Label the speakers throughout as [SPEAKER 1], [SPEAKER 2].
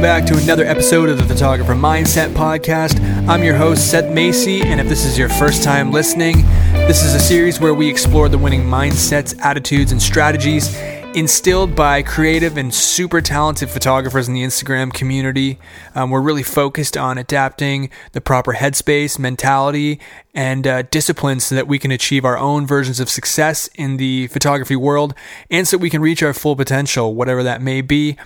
[SPEAKER 1] welcome back to another episode of the Photographer Mindset Podcast. I'm your host, Seth Macey, and if this is your first time listening, this is a series where we explore the winning mindsets, attitudes, and strategies instilled by creative and super talented photographers in the Instagram community. Um, we're really focused on adapting the proper headspace, mentality, and uh, discipline so that we can achieve our own versions of success in the photography world and so we can reach our full potential, whatever that may be.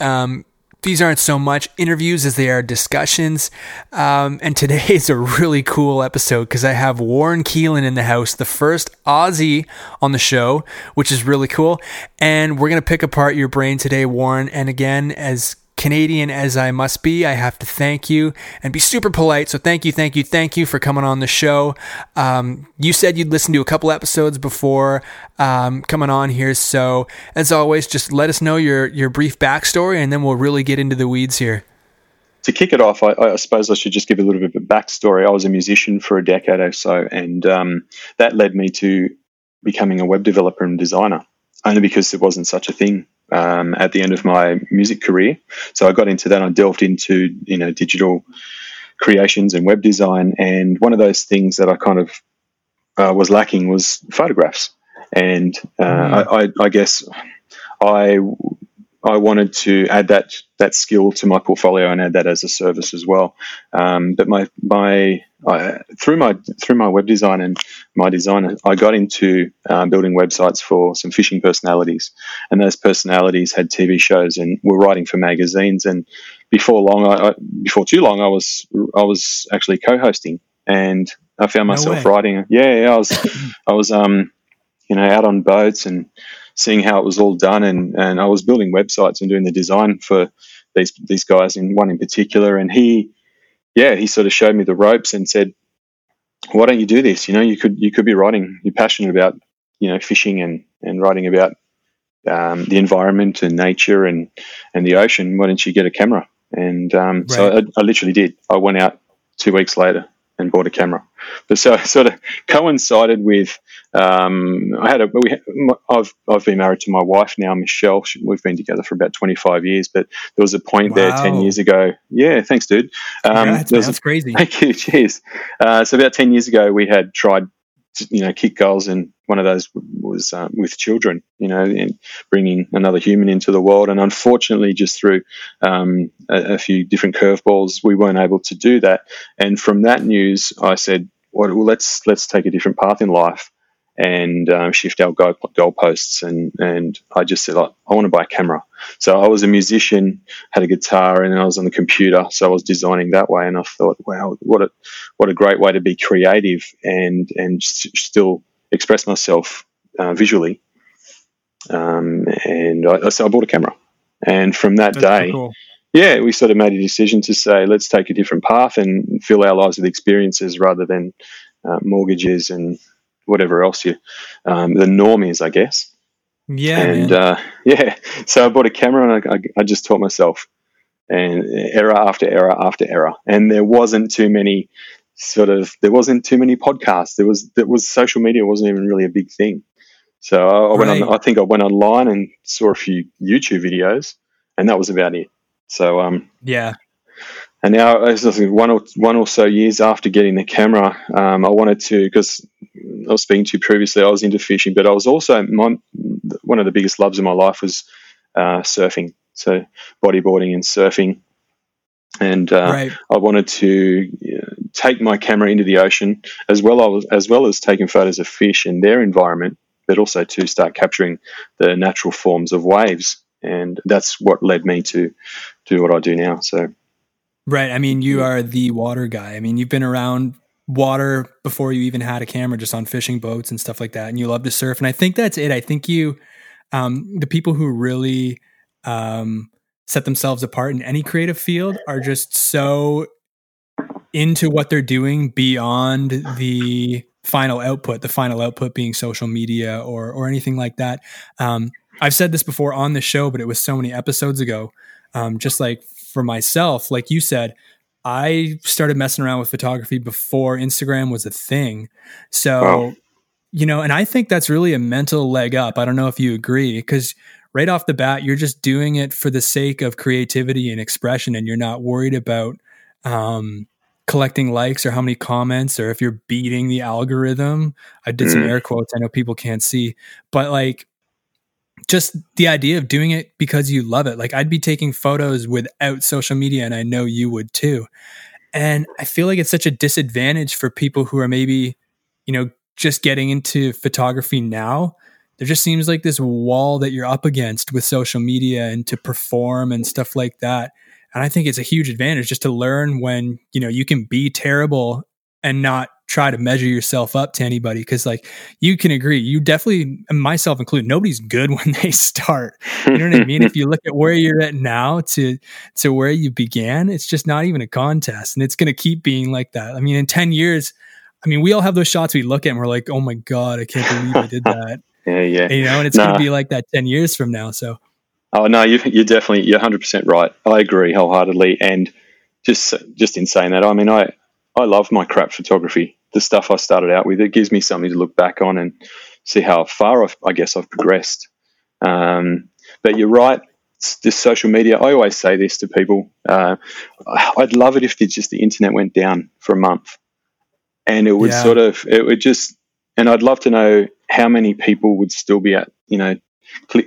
[SPEAKER 1] Um, these aren't so much interviews as they are discussions. Um, and today is a really cool episode because I have Warren Keelan in the house, the first Aussie on the show, which is really cool. And we're going to pick apart your brain today, Warren. And again, as Canadian as I must be, I have to thank you and be super polite. So thank you, thank you, thank you for coming on the show. Um, you said you'd listen to a couple episodes before um, coming on here. So as always, just let us know your your brief backstory, and then we'll really get into the weeds here.
[SPEAKER 2] To kick it off, I, I suppose I should just give a little bit of a backstory. I was a musician for a decade or so, and um, that led me to becoming a web developer and designer. Only because there wasn't such a thing um, at the end of my music career. So I got into that. I delved into you know digital creations and web design. And one of those things that I kind of uh, was lacking was photographs. And uh, mm. I, I, I, guess I I wanted to add that that skill to my portfolio and add that as a service as well. Um, but my my I, through my through my web design and my design, I got into um, building websites for some fishing personalities, and those personalities had TV shows and were writing for magazines. And before long, I, before too long, I was I was actually co-hosting, and I found myself no writing. Yeah, yeah, I was I was um you know out on boats and seeing how it was all done, and and I was building websites and doing the design for these these guys, and one in particular, and he, yeah, he sort of showed me the ropes and said, "Why don't you do this? You know, you could you could be writing. You're passionate about you know fishing and and writing about um, the environment and nature and and the ocean. Why don't you get a camera?" And um, right. so I, I literally did. I went out two weeks later and bought a camera. But so sort of coincided with um, I had a we, I've I've been married to my wife now, Michelle. We've been together for about twenty five years, but there was a point wow. there ten years ago. Yeah, thanks, dude.
[SPEAKER 1] Um, yeah, that's, that's crazy.
[SPEAKER 2] Thank you. Cheers. Uh, so about ten years ago, we had tried you know kick goals and one of those was um, with children you know and bringing another human into the world. And unfortunately just through um, a, a, few different curveballs we weren't able to do that. And from that news i said well, let's let's take a different path in life and um, shift our goal, goalposts. And, and I just said, I, I want to buy a camera. So I was a musician, had a guitar, and I was on the computer. So I was designing that way. And I thought, wow, what a, what a great way to be creative and, and still express myself uh, visually. Um, and I, so I bought a camera. And from that That's day, cool. yeah, we sort of made a decision to say, let's take a different path and fill our lives with experiences rather than uh, mortgages and whatever else you um, the norm is, I guess.
[SPEAKER 1] Yeah,
[SPEAKER 2] and uh, yeah, so I bought a camera and I, I, I, just taught myself, and error after error after error, and there wasn't too many sort of there wasn't too many podcasts. There was there was social media wasn't even really a big thing. So I, I went right. on. I think I went online and saw a few YouTube videos, and that was about it. So um,
[SPEAKER 1] yeah,
[SPEAKER 2] and now, one or one or so years after getting the camera, um, I wanted to because I was speaking to you previously. I was into fishing, but I was also my, one of the biggest loves of my life was uh, surfing. So bodyboarding and surfing, and uh, right. I wanted to take my camera into the ocean as well as as well as taking photos of fish and their environment, but also to start capturing the natural forms of waves. And that's what led me to do what I do now. So.
[SPEAKER 1] Right. I mean, you are the water guy. I mean, you've been around water before you even had a camera, just on fishing boats and stuff like that. And you love to surf. And I think that's it. I think you, um, the people who really um, set themselves apart in any creative field are just so into what they're doing beyond the final output, the final output being social media or or anything like that. Um, I've said this before on the show, but it was so many episodes ago. Um, just like for myself, like you said, I started messing around with photography before Instagram was a thing. So, wow. you know, and I think that's really a mental leg up. I don't know if you agree because right off the bat, you're just doing it for the sake of creativity and expression, and you're not worried about um, collecting likes or how many comments or if you're beating the algorithm. I did some mm. air quotes. I know people can't see, but like just the idea of doing it because you love it. Like I'd be taking photos without social media and I know you would too. And I feel like it's such a disadvantage for people who are maybe, you know, just getting into photography now. There just seems like this wall that you're up against with social media and to perform and stuff like that. And I think it's a huge advantage just to learn when, you know, you can be terrible and not try to measure yourself up to anybody because like you can agree you definitely myself included nobody's good when they start. You know what i mean? If you look at where you're at now to to where you began it's just not even a contest and it's going to keep being like that. I mean in 10 years i mean we all have those shots we look at and we're like oh my god i can't believe i did that.
[SPEAKER 2] Yeah yeah.
[SPEAKER 1] You know and it's nah. going to be like that 10 years from now so.
[SPEAKER 2] Oh no you, you're definitely you're 100% right. I agree wholeheartedly and just just in saying that i mean i I love my crap photography the stuff I started out with. It gives me something to look back on and see how far I've, I guess I've progressed. Um, but you're right. This social media, I always say this to people. Uh, I'd love it if the, just the internet went down for a month, and it would yeah. sort of, it would just, and I'd love to know how many people would still be at, you know,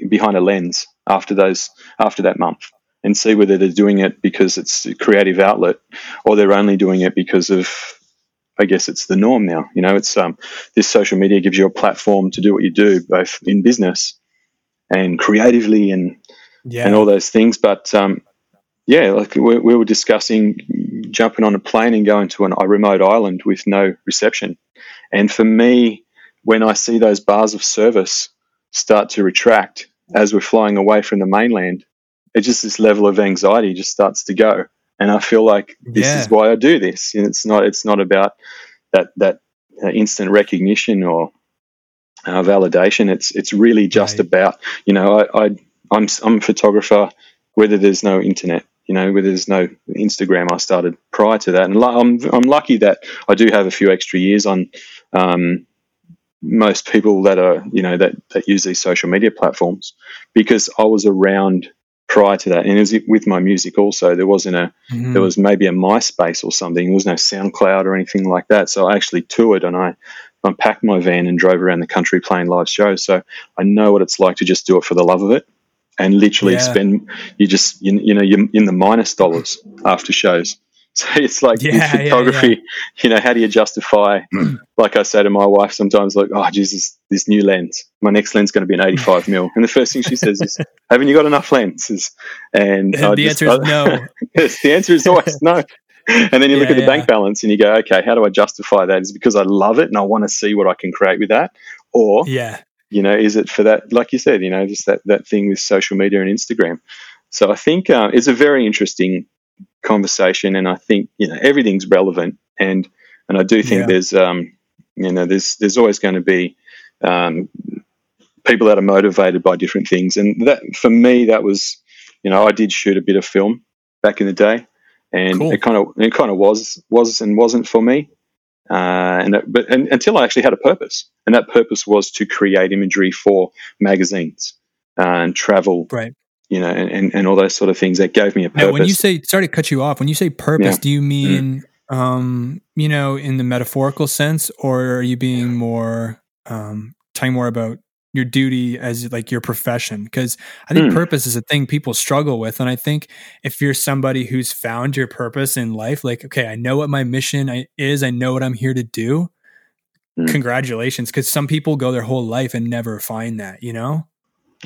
[SPEAKER 2] behind a lens after those after that month and see whether they're doing it because it's a creative outlet or they're only doing it because of I guess it's the norm now. You know, it's um, this social media gives you a platform to do what you do, both in business and creatively, and yeah. and all those things. But um, yeah, like we, we, were discussing jumping on a plane and going to an, a remote island with no reception. And for me, when I see those bars of service start to retract as we're flying away from the mainland, it's just this level of anxiety just starts to go and I feel like this yeah. is why I do this. And it's not it's not about that that uh, instant recognition or uh, validation. It's it's really just right. about you know I, I I'm I'm a photographer whether there's no internet. You know, whether there's no Instagram, I started prior to that, and I'm I'm lucky that I do have a few extra years on um, most people that are you know that that use these social media platforms because I was around prior to that, and it with my music also. There wasn't a mm-hmm. there was maybe a MySpace or something. There was no SoundCloud or anything like that. So I actually toured and I unpacked my van and drove around the country playing live shows. So I know what it's like to just do it for the love of it and literally yeah. spend you just you, you know you're in the minus dollars after shows So it's like yeah, photography, yeah, yeah. you know, how do you justify, like I say to my wife sometimes, like, oh, Jesus, this new lens, my next lens is going to be an 85 mil. And the first thing she says is, haven't you got enough lenses? And,
[SPEAKER 1] and the just, answer is no.
[SPEAKER 2] yes, the answer is always no. And then you look at the bank balance and you go, okay, how do I justify that? Is because I love it and I want to see what I can create with that? Or,
[SPEAKER 1] yeah,
[SPEAKER 2] you know, is it for that, like you said, you know, just that, that thing with social media and Instagram? So I think uh, it's a very interesting conversation, and I think you know everything's relevant, and and I do think yeah. there's um, you know there's there's always going to be um, people that are motivated by different things, and that for me that was you know I did shoot a bit of film back in the day, and cool. it kind of it kind of was was and wasn't for me. Uh, and but and, until I actually had a purpose, and that purpose was to create imagery for magazines uh, and travel
[SPEAKER 1] right
[SPEAKER 2] you know, and, and, and all those sort of things that gave me a purpose.
[SPEAKER 1] Now, when you say, sorry to cut you off, when you say purpose, yeah. do you mean, mm. um, you know, in the metaphorical sense, or are you being more, um, talking more about your duty as like your profession? Because I think mm. purpose is a thing people struggle with. And I think if you're somebody who's found your purpose in life, like, okay, I know what my mission is, I know what I'm here to do. Mm. Congratulations. Because some people go their whole life and never find that, you know?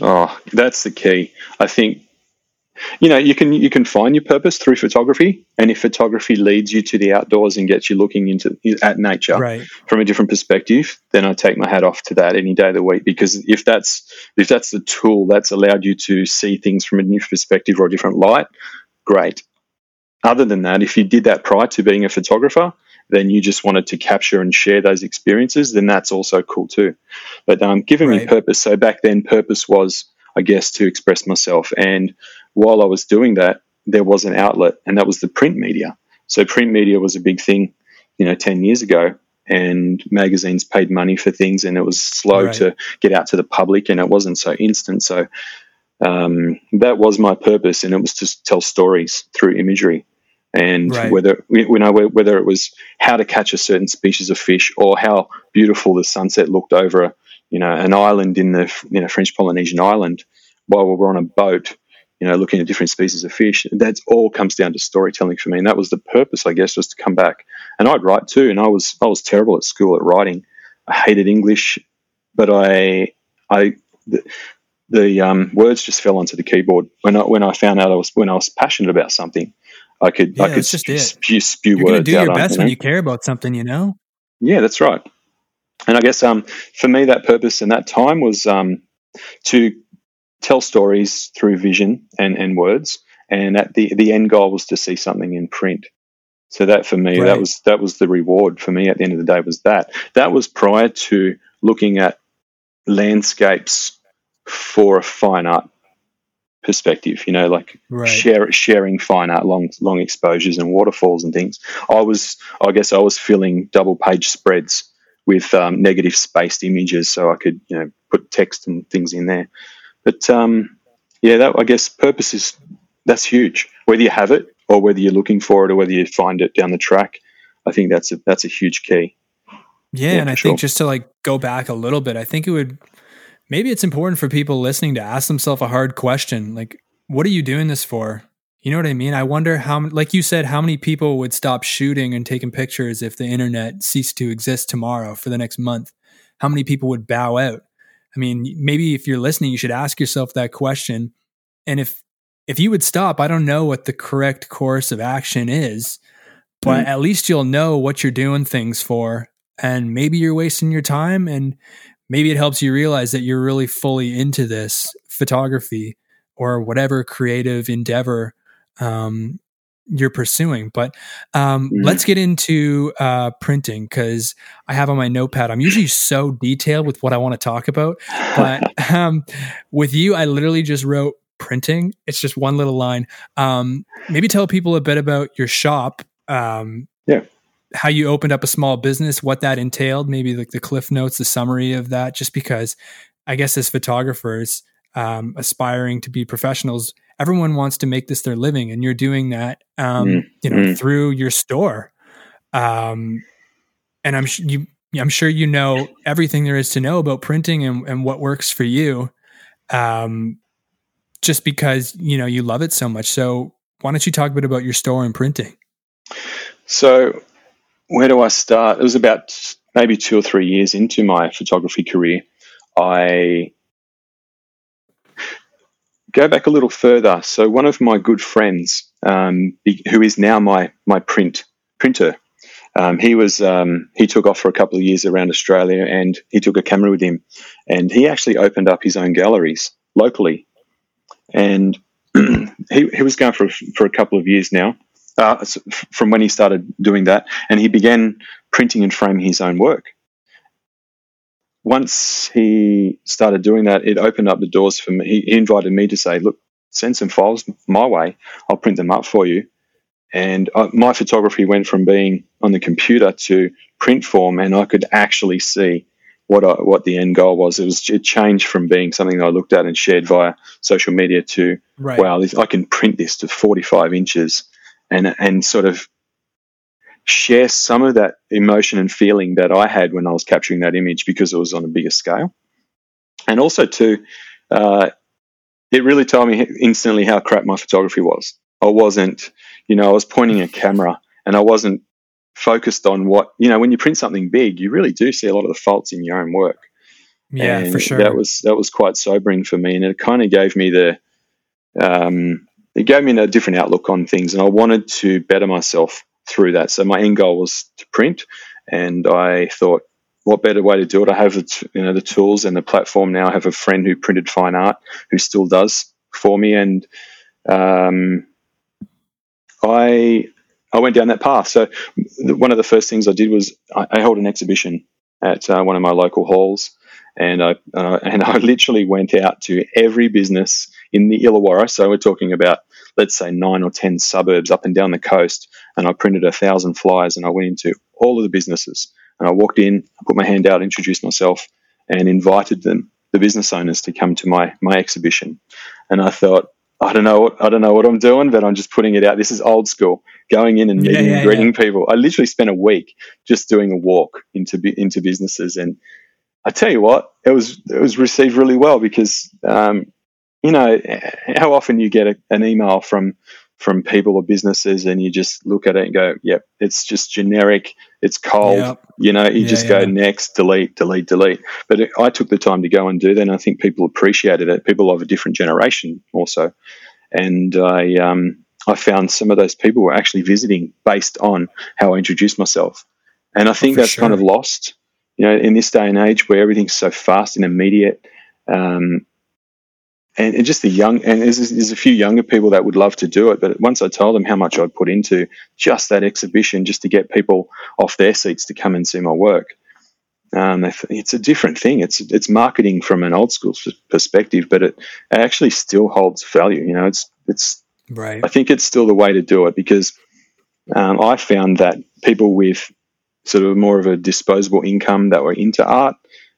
[SPEAKER 2] Oh, that's the key. I think you know you can you can find your purpose through photography, and if photography leads you to the outdoors and gets you looking into at nature
[SPEAKER 1] right.
[SPEAKER 2] from a different perspective, then I take my hat off to that any day of the week. Because if that's if that's the tool that's allowed you to see things from a new perspective or a different light, great. Other than that, if you did that prior to being a photographer, then you just wanted to capture and share those experiences, then that's also cool too. But um, giving right. me purpose. So back then, purpose was, I guess, to express myself. And while I was doing that, there was an outlet, and that was the print media. So print media was a big thing, you know, 10 years ago. And magazines paid money for things, and it was slow right. to get out to the public, and it wasn't so instant. So um, that was my purpose, and it was to tell stories through imagery. And
[SPEAKER 1] Right.
[SPEAKER 2] whether you know whether it was how to catch a certain species of fish, or how beautiful the sunset looked over, you know, an island in the you know French Polynesian island, while we were on a boat, you know, looking at different species of fish. That all comes down to storytelling for me, and that was the purpose, I guess, was to come back. And I'd write too, and I was I was terrible at school at writing. I hated English, but I I the, the um, words just fell onto the keyboard when I when I found out I was when I was passionate about something. I could
[SPEAKER 1] Yeah,
[SPEAKER 2] I could
[SPEAKER 1] just
[SPEAKER 2] spew,
[SPEAKER 1] it.
[SPEAKER 2] spew, spew
[SPEAKER 1] You're
[SPEAKER 2] words
[SPEAKER 1] do your
[SPEAKER 2] on,
[SPEAKER 1] best
[SPEAKER 2] you
[SPEAKER 1] when you care about something, you know?
[SPEAKER 2] Yeah, that's right. And I guess um, for me, that purpose and that time was um, to tell stories through vision and, and words, and at the the end goal was to see something in print. So that for me,
[SPEAKER 1] Right.
[SPEAKER 2] that was that was the reward for me at the end of the day. Was that that was prior to looking at landscapes for a fine art perspective. You know, like
[SPEAKER 1] Right.
[SPEAKER 2] share, sharing fine art, long long exposures and waterfalls and things. I was, I guess, I was filling double page spreads with um, negative spaced images, so I could you know put text and things in there. But um, yeah, that I guess purpose is that's huge. Whether you have it or whether you're looking for it or whether you find it down the track, I think that's a that's a huge key.
[SPEAKER 1] Yeah,
[SPEAKER 2] Yeah,
[SPEAKER 1] and I
[SPEAKER 2] for
[SPEAKER 1] think just to like go back a little bit, I think it would maybe it's important for people listening to ask themselves a hard question like what are you doing this for? You know what I mean? I wonder how like you said how many people would stop shooting and taking pictures if the internet ceased to exist tomorrow for the next month? How many people would bow out? I mean, maybe if you're listening, you should ask yourself that question. And if if you would stop, I don't know what the correct course of action is, but
[SPEAKER 2] Mm.
[SPEAKER 1] at least you'll know what you're doing things for and maybe you're wasting your time and maybe it helps you realize that you're really fully into this photography or whatever creative endeavor um, you're pursuing but um,
[SPEAKER 2] Mhm.
[SPEAKER 1] let's get into uh, printing because i have on my notepad i'm usually so detailed with what i want to talk about but um, with you i literally just wrote printing it's just one little line um, maybe tell people a bit about your shop um,
[SPEAKER 2] Yeah.
[SPEAKER 1] how you opened up a small business what that entailed maybe like the cliff notes the summary of that just because i guess as photographers um, aspiring to be professionals everyone wants to make this their living and you're doing that um,
[SPEAKER 2] Mm,
[SPEAKER 1] you know
[SPEAKER 2] mm.
[SPEAKER 1] through your store um, and i'm sh- you i'm sure you know everything there is to know about printing and, and what works for you um, just because you know you love it so much so why don't you talk a bit about your store and printing
[SPEAKER 2] So, where do I start? It was about maybe two or three years into my photography career. I go back a little further. So, one of my good friends, um, who is now my my print printer, um, he was um, he took off for a couple of years around Australia, and he took a camera with him, and he actually opened up his own galleries locally, and he he was going for for a couple of years now uh, from when he started doing that, and he began printing and framing his own work. Once he started doing that, it opened up the doors for me. He, he invited me to say, "Look, send some files my way. I'll print them up for you." And uh, my photography went from being on the computer to print form, and I could actually see what I, what the end goal was. It was it changed from being something I looked at and shared via social media to
[SPEAKER 1] right
[SPEAKER 2] wow, this, I can print this to 45 inches and, and sort of share some of that emotion and feeling that I had when I was capturing that image because it was on a bigger scale. And also, too, uh, it really told me instantly how crap my photography was. I wasn't, you know, I was pointing a camera and I wasn't focused on what, you know, when you print something big, you really do see a lot of the faults in your own work
[SPEAKER 1] yeah
[SPEAKER 2] and
[SPEAKER 1] for sure
[SPEAKER 2] That was that was quite sobering for me, and it kind of gave me the um, it gave me a different outlook on things, and I wanted to better myself through that. So my end goal was to print, and I thought, what better way to do it? I have the you know the tools and the platform now. I have a friend who printed fine art who still does for me, and um, I I went down that path. So one of the first things I did was I, I held an exhibition at uh, one of my local halls, and I uh, and I literally went out to every business in the Illawarra. So we're talking about let's say nine or ten suburbs up and down the coast, and I printed a thousand flyers, and I went into all of the businesses, and I walked in, I put my hand out, introduced myself, and invited them the business owners to come to my my exhibition, and I thought. I don't know what I don't know what I'm doing, but I'm just putting it out. This is old school. Going in and meeting yeah, yeah, and greeting yeah. people. I literally spent a week just doing a walk into into businesses, and I tell you what, it was it was received really well because um, you know how often you get a, an email from from people or businesses and you just look at it and go, yep, it's just generic, it's cold, yep. you know, you yeah, just yeah. go next, delete, delete, delete. But it, I took the time to go and do that, and I think people appreciated it. People of a different generation also, and I um, I found some of those people were actually visiting based on how I introduced myself, and I think oh, that's sure. kind of lost, you know, in this day and age where everything's so fast and immediate. Um, and, and just the young and there's, there's a few younger people that would love to do it but once i told them how much i'd put into just that exhibition just to get people off their seats to come and see my work um, it's a different thing. It's it's marketing from an old school perspective but it actually still holds value you know it's it's
[SPEAKER 1] right.
[SPEAKER 2] I think it's still the way to do it because um, i found that people with sort of more of a disposable income that were into art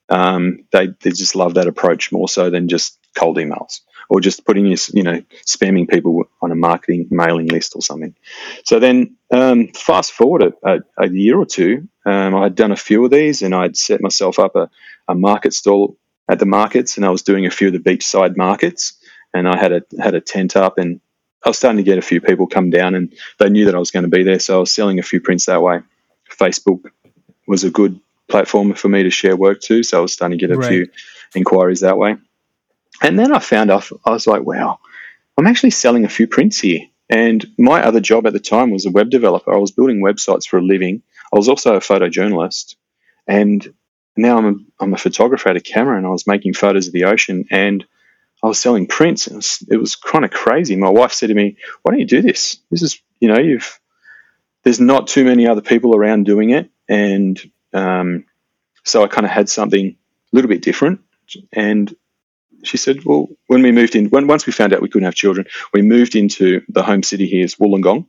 [SPEAKER 2] um, they, they just love that approach more so than just cold emails or just putting you, you know, spamming people on a marketing mailing list or something. So then, um, fast forward a, a, year or two, um, I had done a few of these and I'd set myself up a, a market stall at the markets and I was doing a few of the beachside markets and I had a, had a tent up and I was starting to get a few people come down and they knew that I was going to be there. So I was selling a few prints that way. Facebook was a good platform for me to share work to. So I was starting to get a right. few inquiries that way. And then I found off, I was like, wow, I'm actually selling a few prints here. And my other job at the time was a web developer. I was building websites for a living. I was also a photojournalist. And now I'm a, I'm a photographer at a camera and I was making photos of the ocean and I was selling prints. It was, it was kind of crazy. My wife said to me, why don't you do this? This is, you know, you've, there's not too many other people around doing it. And um, so I kind of had something a little bit different. And she said, well, when we moved in, when once we found out we couldn't have children, we moved into the home city here is Wollongong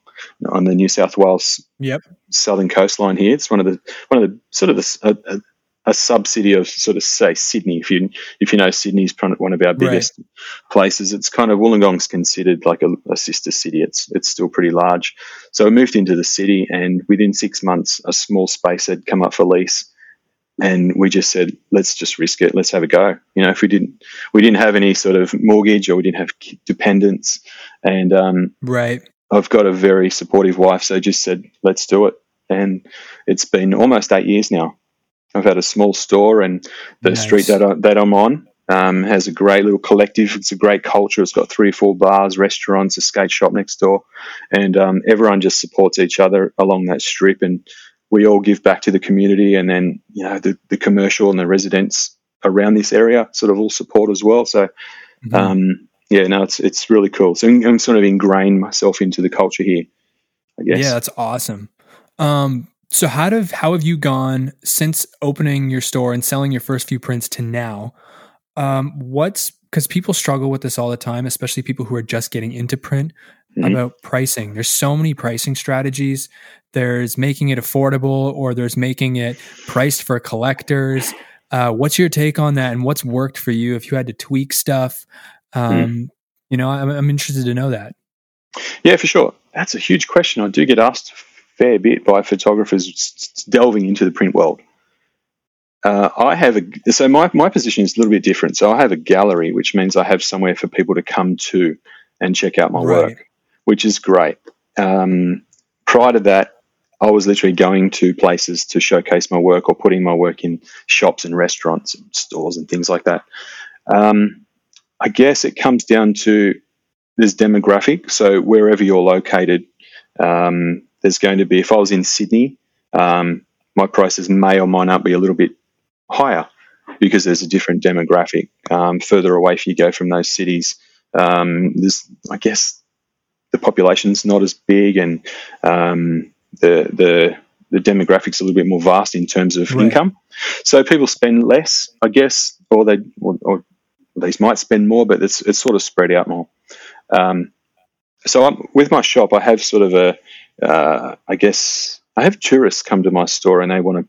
[SPEAKER 2] on the New South Wales
[SPEAKER 1] yep.
[SPEAKER 2] southern coastline here. It's one of the one of the sort of the, a, a, a sub city of sort of say Sydney. If you if you know Sydney's one of our biggest right. places, it's kind of Wollongong's considered like a, a, sister city. It's it's still pretty large. So we moved into the city, and within six months, a small space had come up for lease and we just said let's just risk it. Let's have a go. You know if we didn't we didn't have any sort of mortgage or we didn't have dependents. And um,
[SPEAKER 1] right.
[SPEAKER 2] I've got a very supportive wife so just said let's do it. And it's been almost eight years now. I've had a small store and the nice. street that, I, that i'm on um, has a great little collective. It's a great culture. It's got three or four bars restaurants a skate shop next door. And um, everyone just supports each other along that strip and we all give back to the community, and then you know the, the commercial and the residents around this area sort of all support as well. So, mm-hmm. um, yeah, no, it's it's really cool. So I'm, I'm, sort of ingrained myself into the culture here. I guess.
[SPEAKER 1] Yeah, that's awesome. Um, so how have how have you gone since opening your store and selling your first few prints to now? Um, what's because people struggle with this all the time, especially people who are just getting into print mm-hmm. about pricing. There's so many pricing strategies. There's making it affordable or there's making it priced for collectors. Uh, what's your take on that and what's worked for you if you had to tweak stuff? Um, mm. You know, I'm, I'm interested to know that.
[SPEAKER 2] Yeah, for sure. That's a huge question. I do get asked a fair bit by photographers delving into the print world. Uh, I have a so my my position is a little bit different. So I have a gallery, which means I have somewhere for people to come to and check out my right. work which is great. Um, prior to that, I was literally going to places to showcase my work or putting my work in shops and restaurants and stores and things like that. Um, I guess it comes down to this demographic. So wherever you're located, um, there's going to be. If I was in Sydney, um, my prices may or might not be a little bit higher because there's a different demographic. Um, further away, if you go from those cities, um, there's, I guess, the population's not as big and um, the the the demographics a little bit more vast in terms of right. income. So people spend less, I guess, or they or, or these might spend more, but it's it's sort of spread out more. Um, so I'm, with my shop, I have sort of a, uh, I guess, I have tourists come to my store and they want to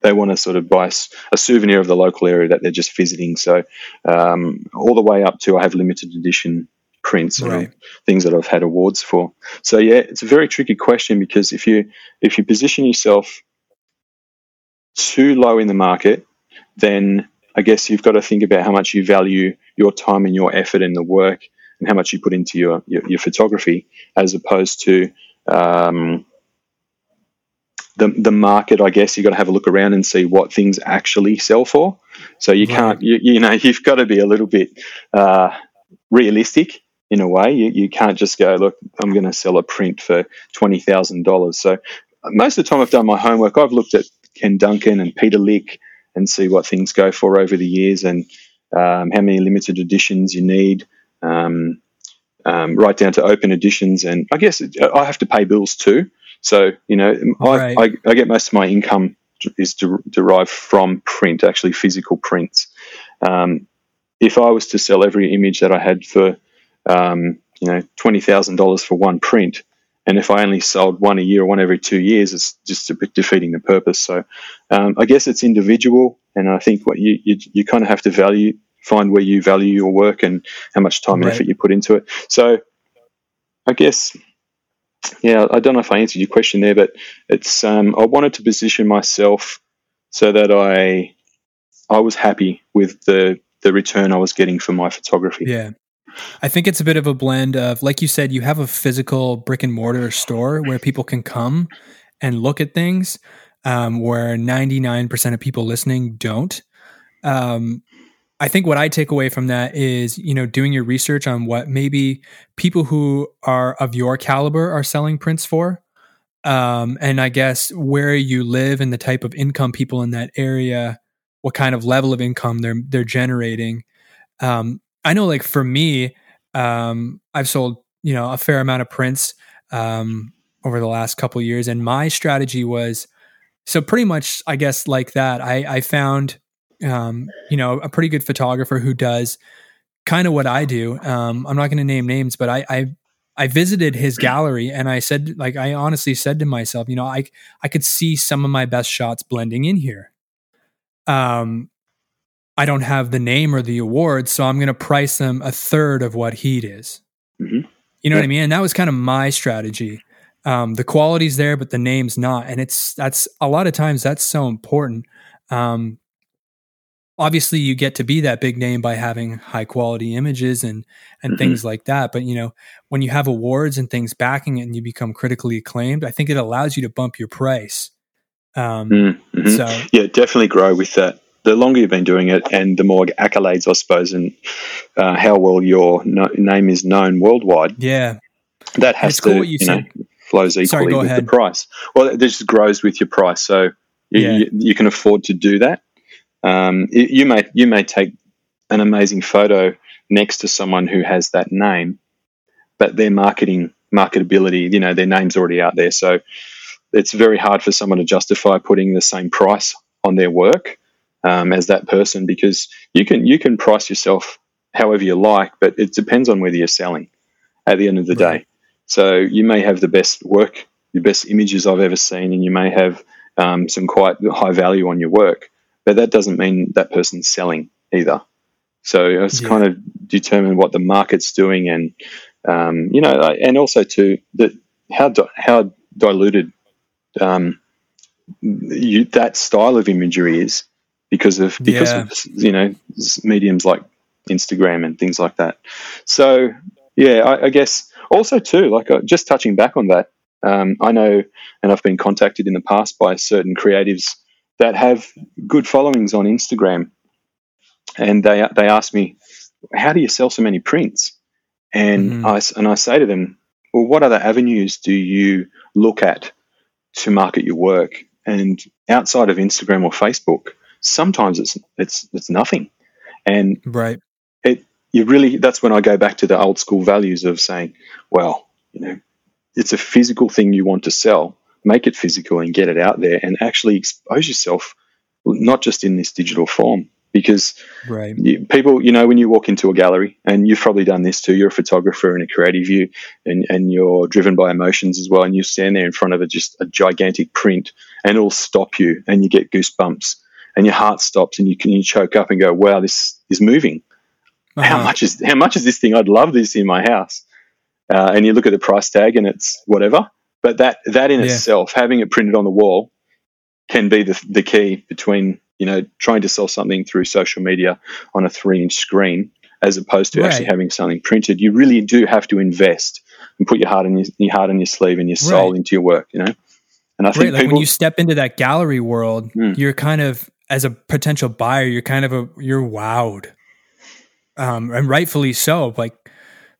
[SPEAKER 2] they want to sort of buy a souvenir of the local area that they're just visiting. So um, all the way up to I have limited edition prints right. and things that I've had awards for. So yeah, it's a very tricky question because if you if you position yourself too low in the market, then I guess you've got to think about how much you value your time and your effort and the work and how much you put into your your, your photography as opposed to um, the the market, I guess you've got to have a look around and see what things actually sell for. So you right. can't, you, you know, you've got to be a little bit uh, realistic in a way. You, you can't just go, look, I'm going to sell a print for twenty thousand dollars. So most of the time, I've done my homework. I've looked at Ken Duncan and Peter Lik and see what things go for over the years and um, how many limited editions you need. Um, um, right down to open editions, and I guess I have to pay bills too. So you know, right. I, I, I, get most of my income is de- derived from print, actually physical prints. Um, if I was to sell every image that I had for um, you know twenty thousand dollars for one print, and if I only sold one a year or one every two years, it's just a bit defeating the purpose. So um, I guess it's individual, and I think what you you, you kind of have to value find where you value your work and how much time right. and effort you put into it. So I guess yeah, I don't know if I answered your question there, but it's um, I wanted to position myself so that I I was happy with the the return I was getting for my photography.
[SPEAKER 1] Yeah. I think it's a bit of a blend of, like you said, you have a physical brick and mortar store where people can come and look at things, um, where 99% of people listening don't. Um, I think what I take away from that is, you know, doing your research on what maybe people who are of your caliber are selling prints for. Um, and I guess where you live and the type of income people in that area, what kind of level of income they're they're generating. Um, I know, like for me, um, I've sold you know a fair amount of prints um, over the last couple years, and my strategy was so pretty much, I guess, like that. I, I found um, you know, a pretty good photographer who does kind of what I do. Um, I'm not going to name names, but I, I, I visited his gallery and I said, like, I honestly said to myself, you know, I, I could see some of my best shots blending in here. Um, I don't have the name or the award, so I'm going to price them a third of what heat is. Mm-hmm. You know yeah. what I mean? And that was kind of my strategy. Um, the quality's there, but the name's not, and it's that's a lot of times that's so important. Um, obviously you get to be that big name by having high quality images and and mm-hmm. things like that but you know when you have awards and things backing it and you become critically acclaimed i think it allows you to bump your price um,
[SPEAKER 2] mm-hmm. so yeah definitely grow with that the longer you've been doing it and the more accolades i suppose and uh, how well your no- name is known worldwide.
[SPEAKER 1] Yeah.
[SPEAKER 2] That has to you, you know flows equally Sorry, with ahead. the price. Well this just grows with your price so you, yeah. you, you can afford to do that. Um, you may you may take an amazing photo next to someone who has that name, but their marketing marketability, you know, their name's already out there, so it's very hard for someone to justify putting the same price on their work um, as that person because you can you can price yourself however you like, but it depends on whether you're selling at the end of the right. day. So you may have the best work, the best images I've ever seen, and you may have um, some quite high value on your work but that doesn't mean that person's selling either. So it's yeah. kind of determine what the market's doing, and um, you know, and also to the how how diluted um, you, that style of imagery is because of because yeah. of you know mediums like Instagram and things like that. So yeah, I, I guess also too, like uh, just touching back on that, um, I know, and I've been contacted in the past by certain creatives that have good followings on Instagram, and they they ask me, "How do you sell so many prints?" And mm-hmm. I and I say to them, "Well, what other avenues do you look at to market your work?" And outside of Instagram or Facebook, sometimes it's it's it's nothing, and
[SPEAKER 1] right.
[SPEAKER 2] It you really that's when I go back to the old school values of saying, well, you know, it's a physical thing you want to sell make it physical and get it out there and actually expose yourself, not just in this digital form. Because
[SPEAKER 1] right.
[SPEAKER 2] you, people, you know, when you walk into a gallery, and you've probably done this too, you're a photographer and a creative, you and, and you're driven by emotions as well, and you stand there in front of a, just a gigantic print, and it'll stop you, and you get goosebumps, and your heart stops, and you can you choke up and go, "Wow, this is moving." Uh-huh. How much is how much is this thing? I'd love this in my house. Uh, and you look at the price tag, and it's whatever. But that that in yeah. itself, having it printed on the wall, can be the the key between you know trying to sell something through social media on a three inch screen as opposed to right. actually having something printed. You really do have to invest and put your heart in your, your heart on your sleeve and your soul right. into your work. You know,
[SPEAKER 1] and I think right, like people, when you step into that gallery world, mm. you're kind of as a potential buyer, you're kind of a you're wowed, um, and rightfully so. Like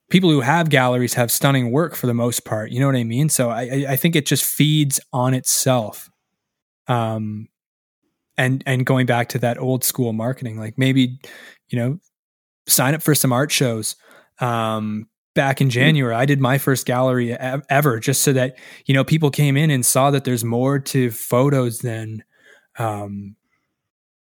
[SPEAKER 1] people who have galleries have stunning work for the most part. You know what I mean? So I I think it just feeds on itself. Um, and and going back to that old school marketing, like maybe you know sign up for some art shows. Um, back in mm-hmm. January, I did my first gallery ever just so that, you know, people came in and saw that there's more to photos than, um,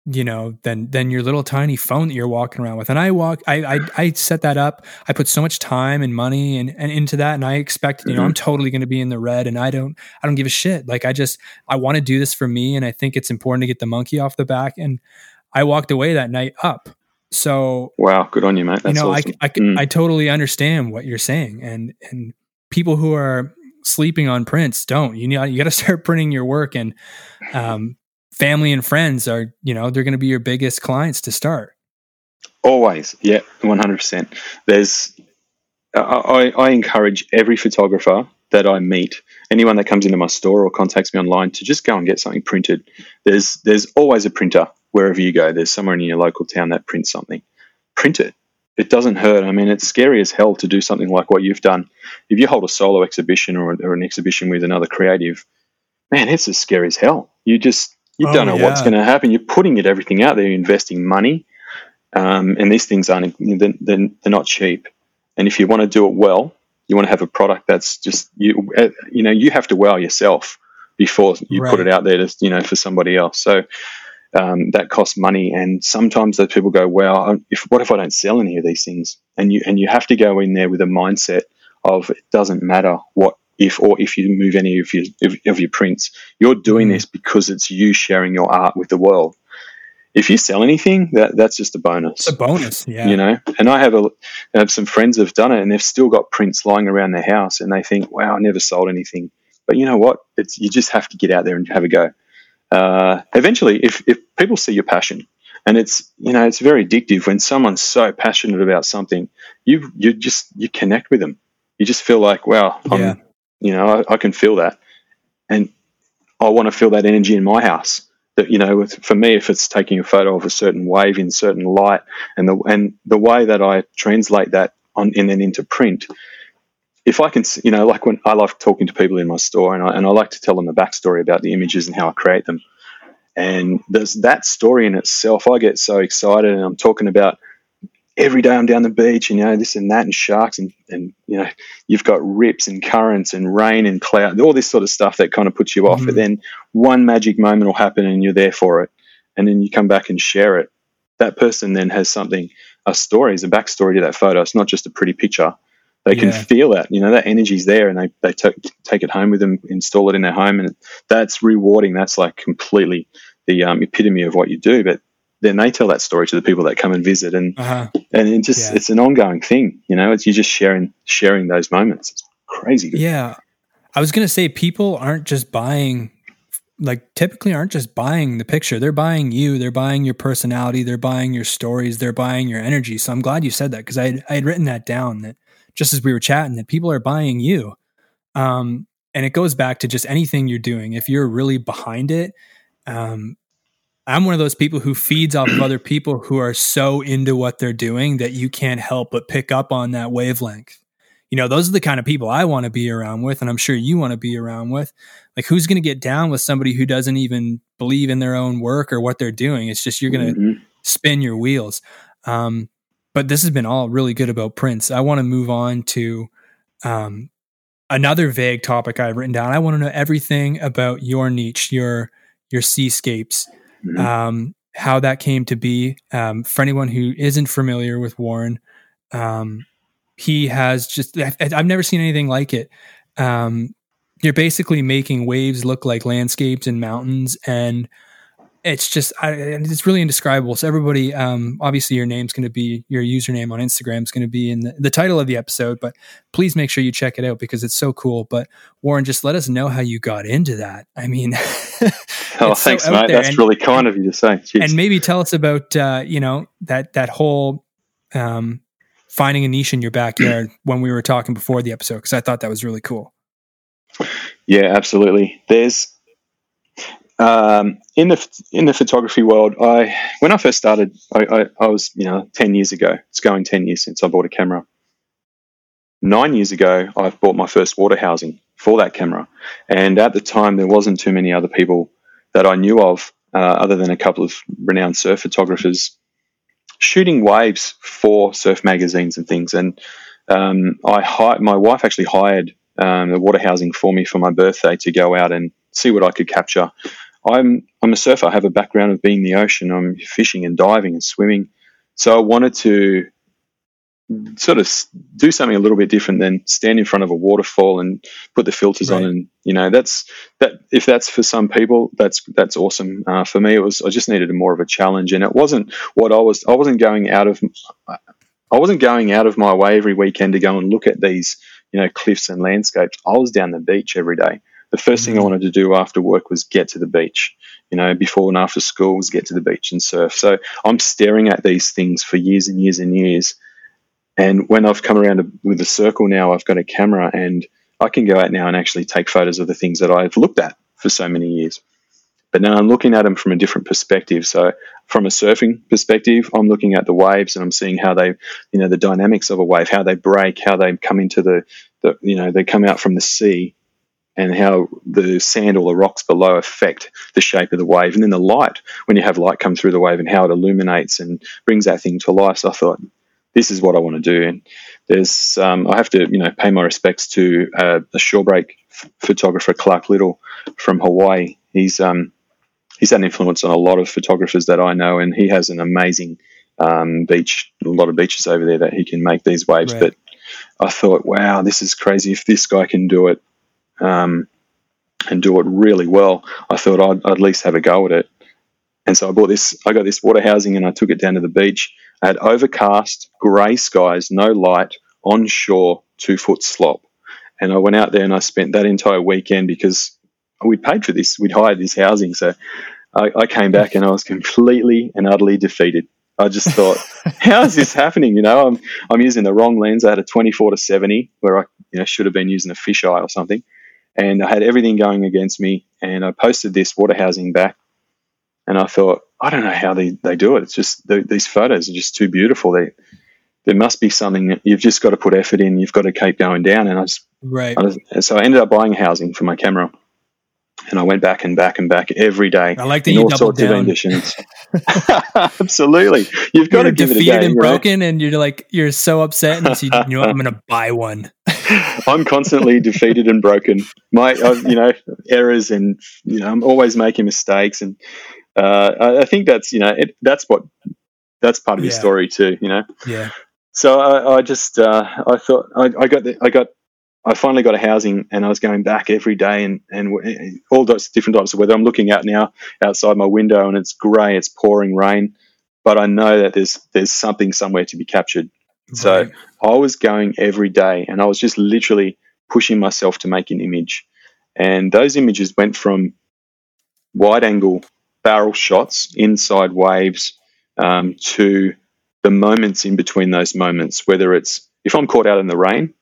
[SPEAKER 1] you know, than than your little tiny phone that you're walking around with. And I walk, I I, I set that up. I put so much time and money and, and into that, and I expect you know, I'm mm-hmm. totally going to be in the red, and I don't I don't give a shit. Like I just I want to do this for me, and I think it's important to get the monkey off the back. And I walked away that night up. So
[SPEAKER 2] wow, good on you, mate.
[SPEAKER 1] That's you know, awesome. I I, mm. I totally understand what you're saying, and and people who are sleeping on prints don't. You know, you got to start printing your work, and um, family and friends are you know they're going to be your biggest clients to start.
[SPEAKER 2] Always, yeah, one hundred percent. There's, I, I encourage every photographer that I meet, anyone that comes into my store or contacts me online, to just go and get something printed. There's there's always a printer wherever you go, there's somewhere in your local town that prints something. Print it. It doesn't hurt. I mean, it's scary as hell to do something like what you've done. If you hold a solo exhibition or, or an exhibition with another creative, man, it's as scary as hell. You just you oh, don't know yeah. what's going to happen. You're putting it everything out there. You're investing money, um, and these things aren't they're, they're, not cheap. And if you want to do it well, you want to have a product that's just you uh, you know you have to wow yourself before you right. put it out there to you know for somebody else. So um, that costs money. And sometimes those people go, "Well, if what if I don't sell any of these things?" And you and you have to go in there with a mindset of it doesn't matter what if or if you move any of your of your prints, you're doing mm. this because it's you sharing your art with the world. If you sell anything, that that's just a bonus.
[SPEAKER 1] It's a bonus, yeah.
[SPEAKER 2] You know, and I have a I have some friends have done it, and they've still got prints lying around their house, and they think, "Wow, I never sold anything." But you know what? It's you just have to get out there and have a go uh, eventually, if, if people see your passion, and it's you know it's very addictive when someone's so passionate about something, you you just you connect with them. You just feel like wow, I'm, yeah. You know I, I can feel that, and I want to feel that energy in my house that you know for me if it's taking a photo of a certain wave in certain light and the and the way that I translate that on and then into print if I can, you know, like when I love talking to people in my store and I, and I like to tell them the backstory about the images and how I create them. And there's that story in itself. I get so excited and I'm talking about every day I'm down the beach and, you know, this and that and sharks and, and you know, you've got rips and currents and rain and cloud, all this sort of stuff that kind of puts you off. Mm-hmm. But then one magic moment will happen and you're there for it. And then you come back and share it. That person then has something, a story, is a backstory to that photo. It's not just a pretty picture they can feel that you know that energy's there and they, they t- take it home with them install it in their home and that's rewarding that's like completely the um, epitome of what you do but then they tell that story to the people that come and visit and uh-huh. and it just yeah. it's an ongoing thing you know it's you're just sharing sharing those moments it's crazy
[SPEAKER 1] yeah i was going to say people aren't just buying like typically aren't just buying the picture they're buying you they're buying your personality they're buying your stories they're buying your energy so i'm glad you said that because I, I had written that down that just as we were chatting that people are buying you. Um, and it goes back to just anything you're doing. If you're really behind it, um, I'm one of those people who feeds off of other people who are so into what they're doing that you can't help but pick up on that wavelength. You know, those are the kind of people I want to be around with, and I'm sure you want to be around with. Like, who's going to get down with somebody who doesn't even believe in their own work or what they're doing? It's just you're going to mm-hmm. spin your wheels. Um, but this has been all really good about prints. I want to move on to um, another vague topic I've written down. I want to know everything about your niche, your your seascapes, mm-hmm. um, how that came to be. Um, for anyone who isn't familiar with Warren, um, he has just I've never seen anything like it. Um, you're basically making waves look like landscapes and mountains and it's just I, it's really indescribable. So everybody um, obviously your name's going to be your username on instagram is going to be in the, the, title of the episode but please make sure you check it out because it's so cool. But warren just let us know how you got into that. I mean
[SPEAKER 2] oh thanks so mate. that's and, really kind of you to say.
[SPEAKER 1] Jeez. and maybe tell us about uh, you know that that whole um, finding a niche in your backyard when we were talking before the episode because i thought that was really cool.
[SPEAKER 2] Yeah, absolutely. There's um, in the in the photography world. I when I first started, I, I, I, was you know ten years ago. It's going ten years since I bought a camera. Nine years ago, I bought my first water housing for that camera, and at the time there wasn't too many other people that I knew of, uh, other than a couple of renowned surf photographers, shooting waves for surf magazines and things. And um, I hi- my wife actually hired um, the water housing for me for my birthday to go out and see what I could capture. I'm I'm a surfer. I have a background of being in the ocean. I'm fishing and diving and swimming, so I wanted to sort of do something a little bit different than stand in front of a waterfall and put the filters right. on and you know that's that if that's for some people that's that's awesome uh, for me it was i just needed a more of a challenge and it wasn't what i was i wasn't going out of i wasn't going out of my way every weekend to go and look at these you know, cliffs and landscapes. I was down the beach every day. The 1st mm-hmm. thing I mm-hmm. wanted to do after work was get to the beach. You know, before and after school was get to the beach and surf. So I'm staring at these things for years and years and years. And when I've come around with the circle now, I've got a camera and I can go out now and actually take photos of the things that I've looked at for so many years. But now I'm looking at them from a different perspective. So from a surfing perspective, I'm looking at the waves and I'm seeing how they, you know, the dynamics of a wave, how they break, how they come into the, the you know, they come out from the sea and how the sand or the rocks below affect the shape of the wave. And then the light, when you have light come through the wave and how it illuminates and brings that thing to life. So I thought, this is what I want to do. And there's, um, I have to, you know, pay my respects to uh, a shorebreak photographer, Clark Little from Hawaii. He's, um, he's had an influence on a lot of photographers that I know, and he has an amazing um, beach, a lot of beaches over there that he can make these waves. Right. But I thought, wow, this is crazy. If this guy can do it um, and do it really well, I thought I'd, I'd, at least have a go at it. And so I bought this. I got this water housing, and I took it down to the beach. I had overcast, grey skies, no light, onshore, two foot slop. And I went out there and I spent that entire weekend because we'd paid for this, we'd hired this housing. So I, I came back and I was completely and utterly defeated. I just thought, how is this happening? You know, I'm I'm using the wrong lens. I had a 24 to 70 where I you know should have been using a fisheye or something, and I had everything going against me. And I posted this water housing back, and I thought, I don't know how they, they do it. It's just the, these photos are just too beautiful. They there must be something you've just got to put effort in. You've got to keep going down. And I just
[SPEAKER 1] right.
[SPEAKER 2] I so I ended up buying housing for my camera and I went back and back and back every day.
[SPEAKER 1] I like that you all sorts down. of
[SPEAKER 2] conditions. Absolutely, you've got you're to give defeated it a
[SPEAKER 1] and broken, and you're like you're so upset, and you, you know what, I'm going to buy one.
[SPEAKER 2] I'm constantly defeated and broken. My, you know, errors, and you know, I'm always making mistakes, and uh, I, I, think that's you know, it, that's what that's part of yeah. your story too. You know.
[SPEAKER 1] Yeah.
[SPEAKER 2] So I, I just uh, I thought I, I got the, I got I finally got a housing and I was going back every day and, and all those different types of weather. I'm looking out now outside my window and it's grey, it's pouring rain, but I know that there's there's something somewhere to be captured. Right. So I was going every day and I was just literally pushing myself to make an image. And those images went from wide angle barrel shots inside waves um, to the moments in between those moments, whether it's if I'm caught out in the rain,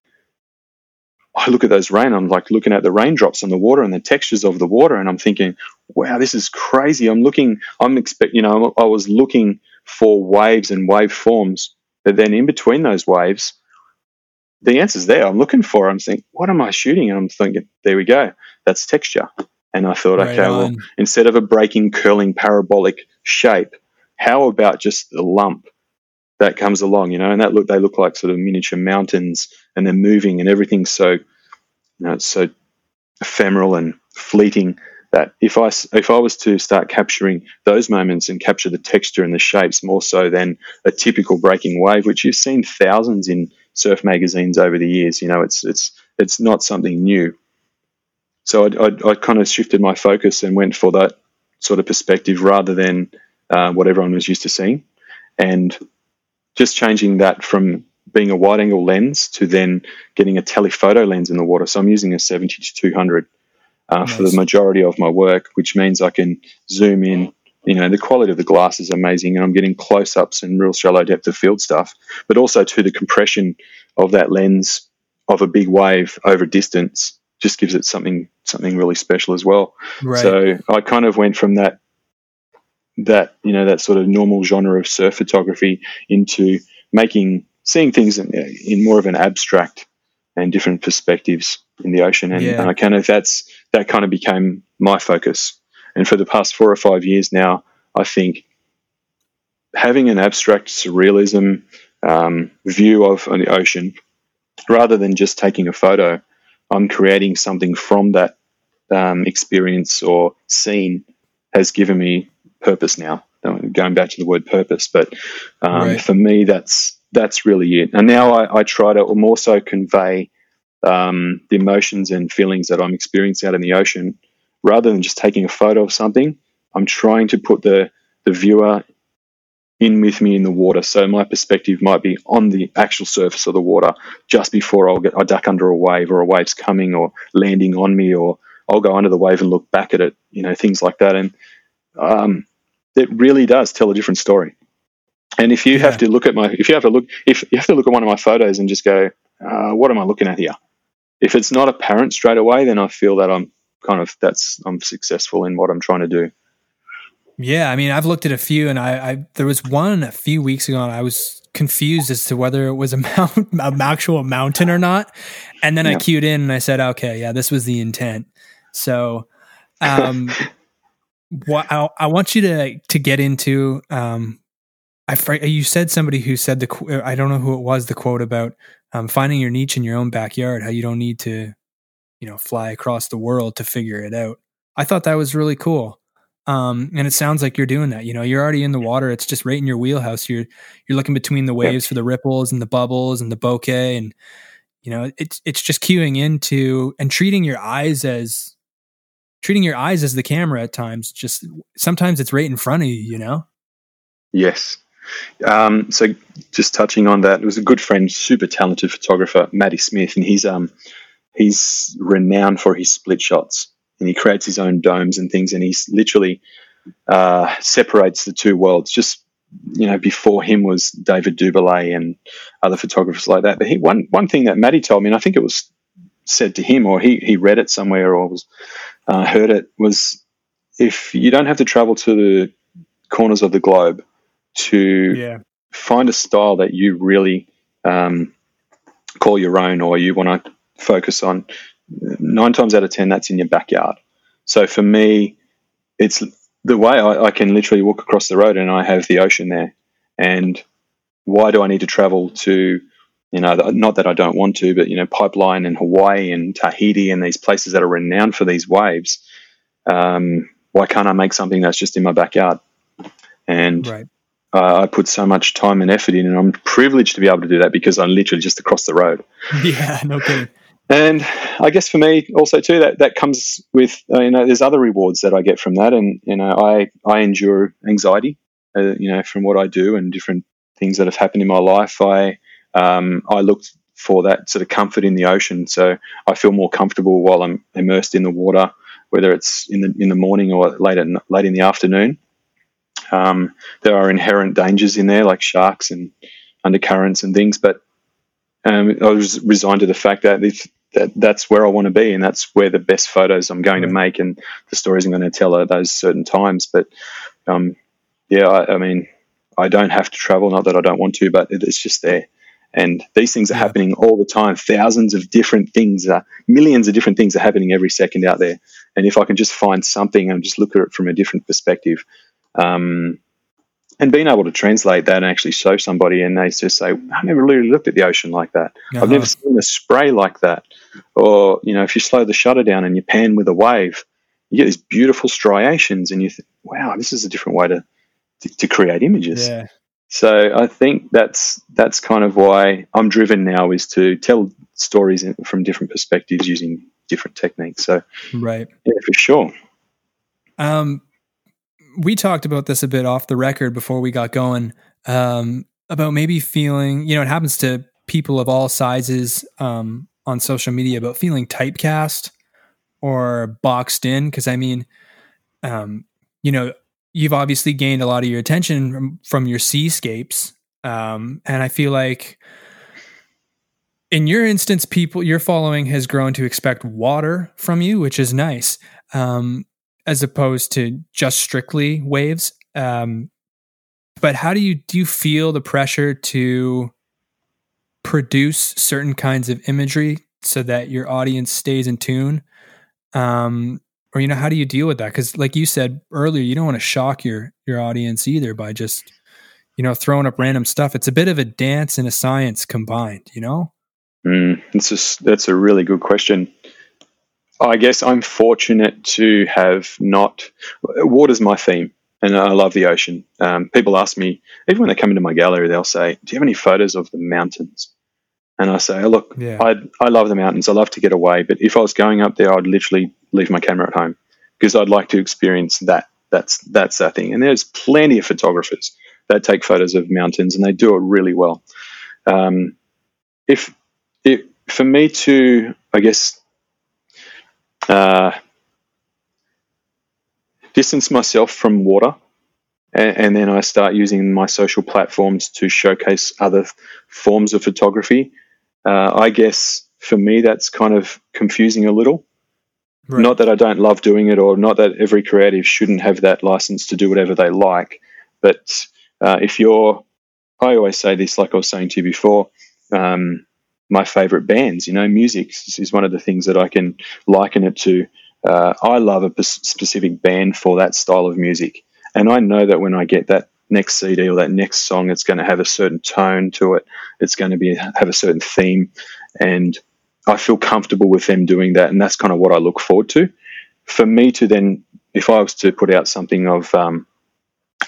[SPEAKER 2] I look at those rain, I'm like looking at the raindrops on the water and the textures of the water, and I'm thinking, wow, this is crazy. I'm looking, I'm expect, you know, I was looking for waves and wave forms, but then in between those waves, the answer's there. I'm looking for. I'm thinking, what am I shooting? And I'm thinking, there we go. That's texture. And I thought, right okay, on. well, instead of a breaking, curling, parabolic shape, how about just a lump? that comes along, you know, and that look they look like sort of miniature mountains, and they're moving, and everything's so, you know, it's so ephemeral and fleeting that if I if I was to start capturing those moments and capture the texture and the shapes more so than a typical breaking wave, which you've seen thousands in surf magazines over the years, you know, it's it's it's not something new. so I, I, kind of shifted my focus and went for that sort of perspective rather than uh, what everyone was used to seeing, and just changing that from being a wide angle lens to then getting a telephoto lens in the water. So I'm using a 70 to 200 uh, nice. for the majority of my work, which means I can zoom in. You know, the quality of the glass is amazing, and I'm getting close ups and real shallow depth of field stuff, but also to the compression of that lens of a big wave over distance just gives it something something really special as well. Right. So I kind of went from that that you know that sort of normal genre of surf photography into making seeing things in, in more of an abstract and different perspectives in the ocean and, yeah. and I kind of that's that kind of became my focus and for the past four or five years now I think having an abstract surrealism um, view of the ocean rather than just taking a photo I'm creating something from that um, experience or scene has given me purpose now. Going back to the word purpose, but um, right. for me, that's that's really it. And now I, I try to more so convey um, the emotions and feelings that I'm experiencing out in the ocean, rather than just taking a photo of something. I'm trying to put the the viewer in with me in the water. So my perspective might be on the actual surface of the water just before I'll get I duck under a wave or a wave's coming or landing on me or I'll go under the wave and look back at it, you know, things like that. And um, it really does tell a different story. And if you yeah. have to look at my, if you have to look, if you have to look at one of my photos and just go, uh, what am I looking at here? If it's not apparent straight away, then I feel that I'm kind of that's I'm successful in what I'm trying to do.
[SPEAKER 1] Yeah, I mean, I've looked at a few, and I, I there was one a few weeks ago, and I was confused as to whether it was a mount, an actual mountain or not. And then yeah. I queued in, and I said, "Okay, yeah, this was the intent." So, um, what I, I, want you to to get into, um, I you said somebody who said the I don't know who it was the quote about um, finding your niche in your own backyard, how you don't need to, you know, fly across the world to figure it out. I thought that was really cool. Um, and it sounds like you're doing that. You know, you're already in the water. It's just right in your wheelhouse. You're you're looking between the waves for the ripples and the bubbles and the bokeh, and you know, it's it's just cueing into and treating your eyes as treating your eyes as the camera at times. Just sometimes it's right in front of you. You know.
[SPEAKER 2] Yes. Um, so just touching on that, it was a good friend, super talented photographer, Matty Smith, and he's um he's renowned for his split shots and he creates his own domes and things, and he's literally uh, separates the two worlds. Just you know, before him was David Doubilet and other photographers like that. But he one one thing that Matty told me, and I think it was said to him, or he he read it somewhere, or was uh, heard it, was if you don't have to travel to the corners of the globe to yeah. find a style that you really um, call your own, or you want to focus on, nine times out of ten, that's in your backyard. So for me, it's the way I, I, can literally walk across the road and I have the ocean there. And why do I need to travel to, you know, not that I don't want to, but, you know, Pipeline and Hawaii and Tahiti and these places that are renowned for these waves? Um, why can't I make something that's just in my backyard? And right. Uh, I put so much time and effort in, and I'm privileged to be able to do that because I'm literally just across the road.
[SPEAKER 1] Yeah, no kidding.
[SPEAKER 2] And I guess for me also too that that comes with uh, you know there's other rewards that I get from that, and you know I I endure anxiety, uh, you know from what I do and different things that have happened in my life. I um, I looked for that sort of comfort in the ocean, so I feel more comfortable while I'm immersed in the water, whether it's in the in the morning or late at, late in the afternoon. Um, there are inherent dangers in there, like sharks and undercurrents and things, but um, I was resigned to the fact that if that that's where I want to be, and that's where the best photos I'm going to make, and the stories I'm going to tell at those certain times. But um, yeah, I, I, mean, I don't have to travel. Not that I don't want to, but it, it's just there. And these things are yeah. happening all the time. Thousands of different things, are, millions of different things are happening every second out there. And if I can just find something and just look at it from a different perspective, um, and being able to translate that and actually show somebody and they just say i never really looked at the ocean like that uh-huh. i've never seen a spray like that or you know if you slow the shutter down and you pan with a wave you get these beautiful striations and you think wow this is a different way to to, to create images yeah. so i think that's that's kind of why i'm driven now is to tell stories from different perspectives using different techniques. So,
[SPEAKER 1] right,
[SPEAKER 2] yeah, for sure.
[SPEAKER 1] Um, we talked about this a bit off the record before we got going. Um, about maybe feeling, you know, it happens to people of all sizes um, on social media about feeling typecast or boxed in. Because I mean, um, you know, you've obviously gained a lot of your attention from, from your seascapes, um, and I feel like in your instance, people your following has grown to expect water from you, which is nice, um, as opposed to just strictly waves. Um, but how do you do you feel the pressure to produce certain kinds of imagery so that your audience stays in tune? Um, or you know, how do you deal with that? Because like you said earlier, you don't want to shock your your audience either by just you know throwing up random stuff. It's a bit of a dance and a science combined, you know.
[SPEAKER 2] Mm, it's just, that's a really good question. I guess I'm fortunate to have not. Water's my theme, and I love the ocean. Um, people ask me, even when they come into my gallery, they'll say, "Do you have any photos of the mountains?" And I say, oh, "Look, yeah. I I love the mountains. I love to get away, but if I was going up there, I'd literally leave my camera at home because I'd like to experience that. That's that's that thing. And there's plenty of photographers that take photos of mountains, and they do it really well. Um, if it, for me to, I guess, uh, distance myself from water, and, and, then I start using my social platforms to showcase other forms of photography. Uh, I guess for me, that's kind of confusing a little. Right. Not that I don't love doing it, or not that every creative shouldn't have that license to do whatever they like, but uh, if you're, I always say this, like I was saying to you before, um, my favorite bands. You know, music is one of the things that I can liken it to. Uh, I love a specific band for that style of music, and I know that when I get that next CD or that next song, it's going to have a certain tone to it. It's going to be have a certain theme, and I feel comfortable with them doing that, and that's kind of what I look forward to. For me to then, if I was to put out something of um,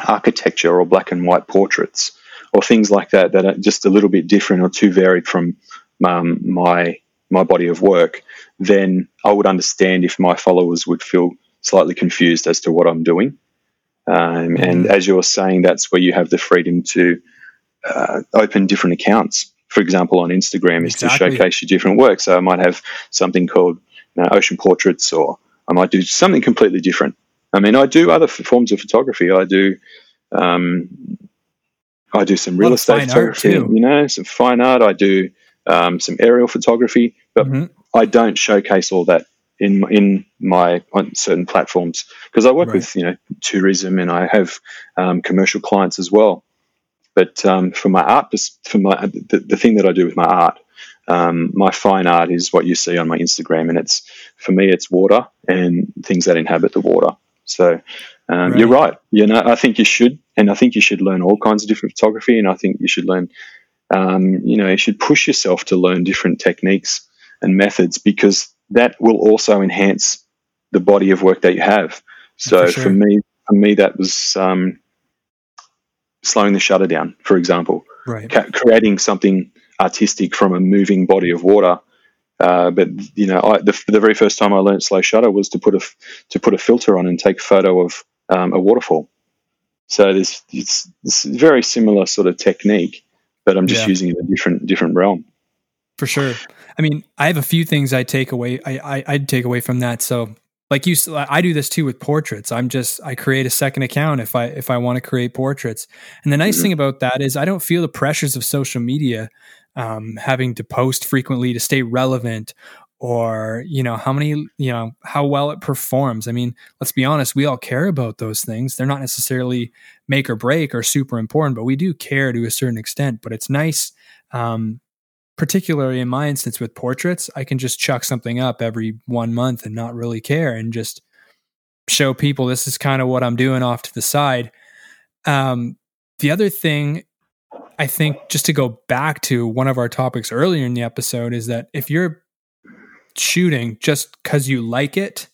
[SPEAKER 2] architecture or black and white portraits or things like that that are just a little bit different or too varied from um, my my body of work, then I would understand if my followers would feel slightly confused as to what I'm doing. Um, and mm-hmm. as you're saying, that's where you have the freedom to uh, open different accounts. For example, on Instagram is exactly. to showcase your different work. So I might have something called you know, ocean portraits, or I might do something completely different. I mean, I do other forms of photography. I do, um, I do some real estate photography. You know, some fine art. I do um, some aerial photography, but mm-hmm. I don't showcase all that in in my on certain platforms because I work right. with you know tourism and I have um, commercial clients as well. But um, for my art, for my the, the, thing that I do with my art, um, my fine art is what you see on my Instagram, and it's for me, it's water and things that inhabit the water. So um, right. you're right. You know, I think you should, and I think you should learn all kinds of different photography, and I think you should learn um, you know, you should push yourself to learn different techniques and methods because that will also enhance the body of work that you have. So for, sure. for me, for me, that was um, slowing the shutter down, for example,
[SPEAKER 1] right.
[SPEAKER 2] Ca- creating something artistic from a moving body of water. Uh, but you know, I, the, the, very first time I learned slow shutter was to put a to put a filter on and take a photo of um, a waterfall. So this it's, it's very similar sort of technique, but I'm just yeah. using it in a different different realm.
[SPEAKER 1] For sure. I mean, I have a few things I take away. I, I I'd take away from that. So like you i do this too with portraits i'm just i create a second account if i if i want to create portraits and the nice mm-hmm. thing about that is i don't feel the pressures of social media um, having to post frequently to stay relevant or you know how many you know how well it performs. I mean let's be honest we all care about those things. They're not necessarily make or break or super important but we do care to a certain extent. But it's nice um, particularly in my instance with portraits i can just chuck something up every one month and not really care and just show people this is kind of what i'm doing off to the side. Um, the other thing i think just to go back to one of our topics earlier in the episode is that if you're shooting just because you like it,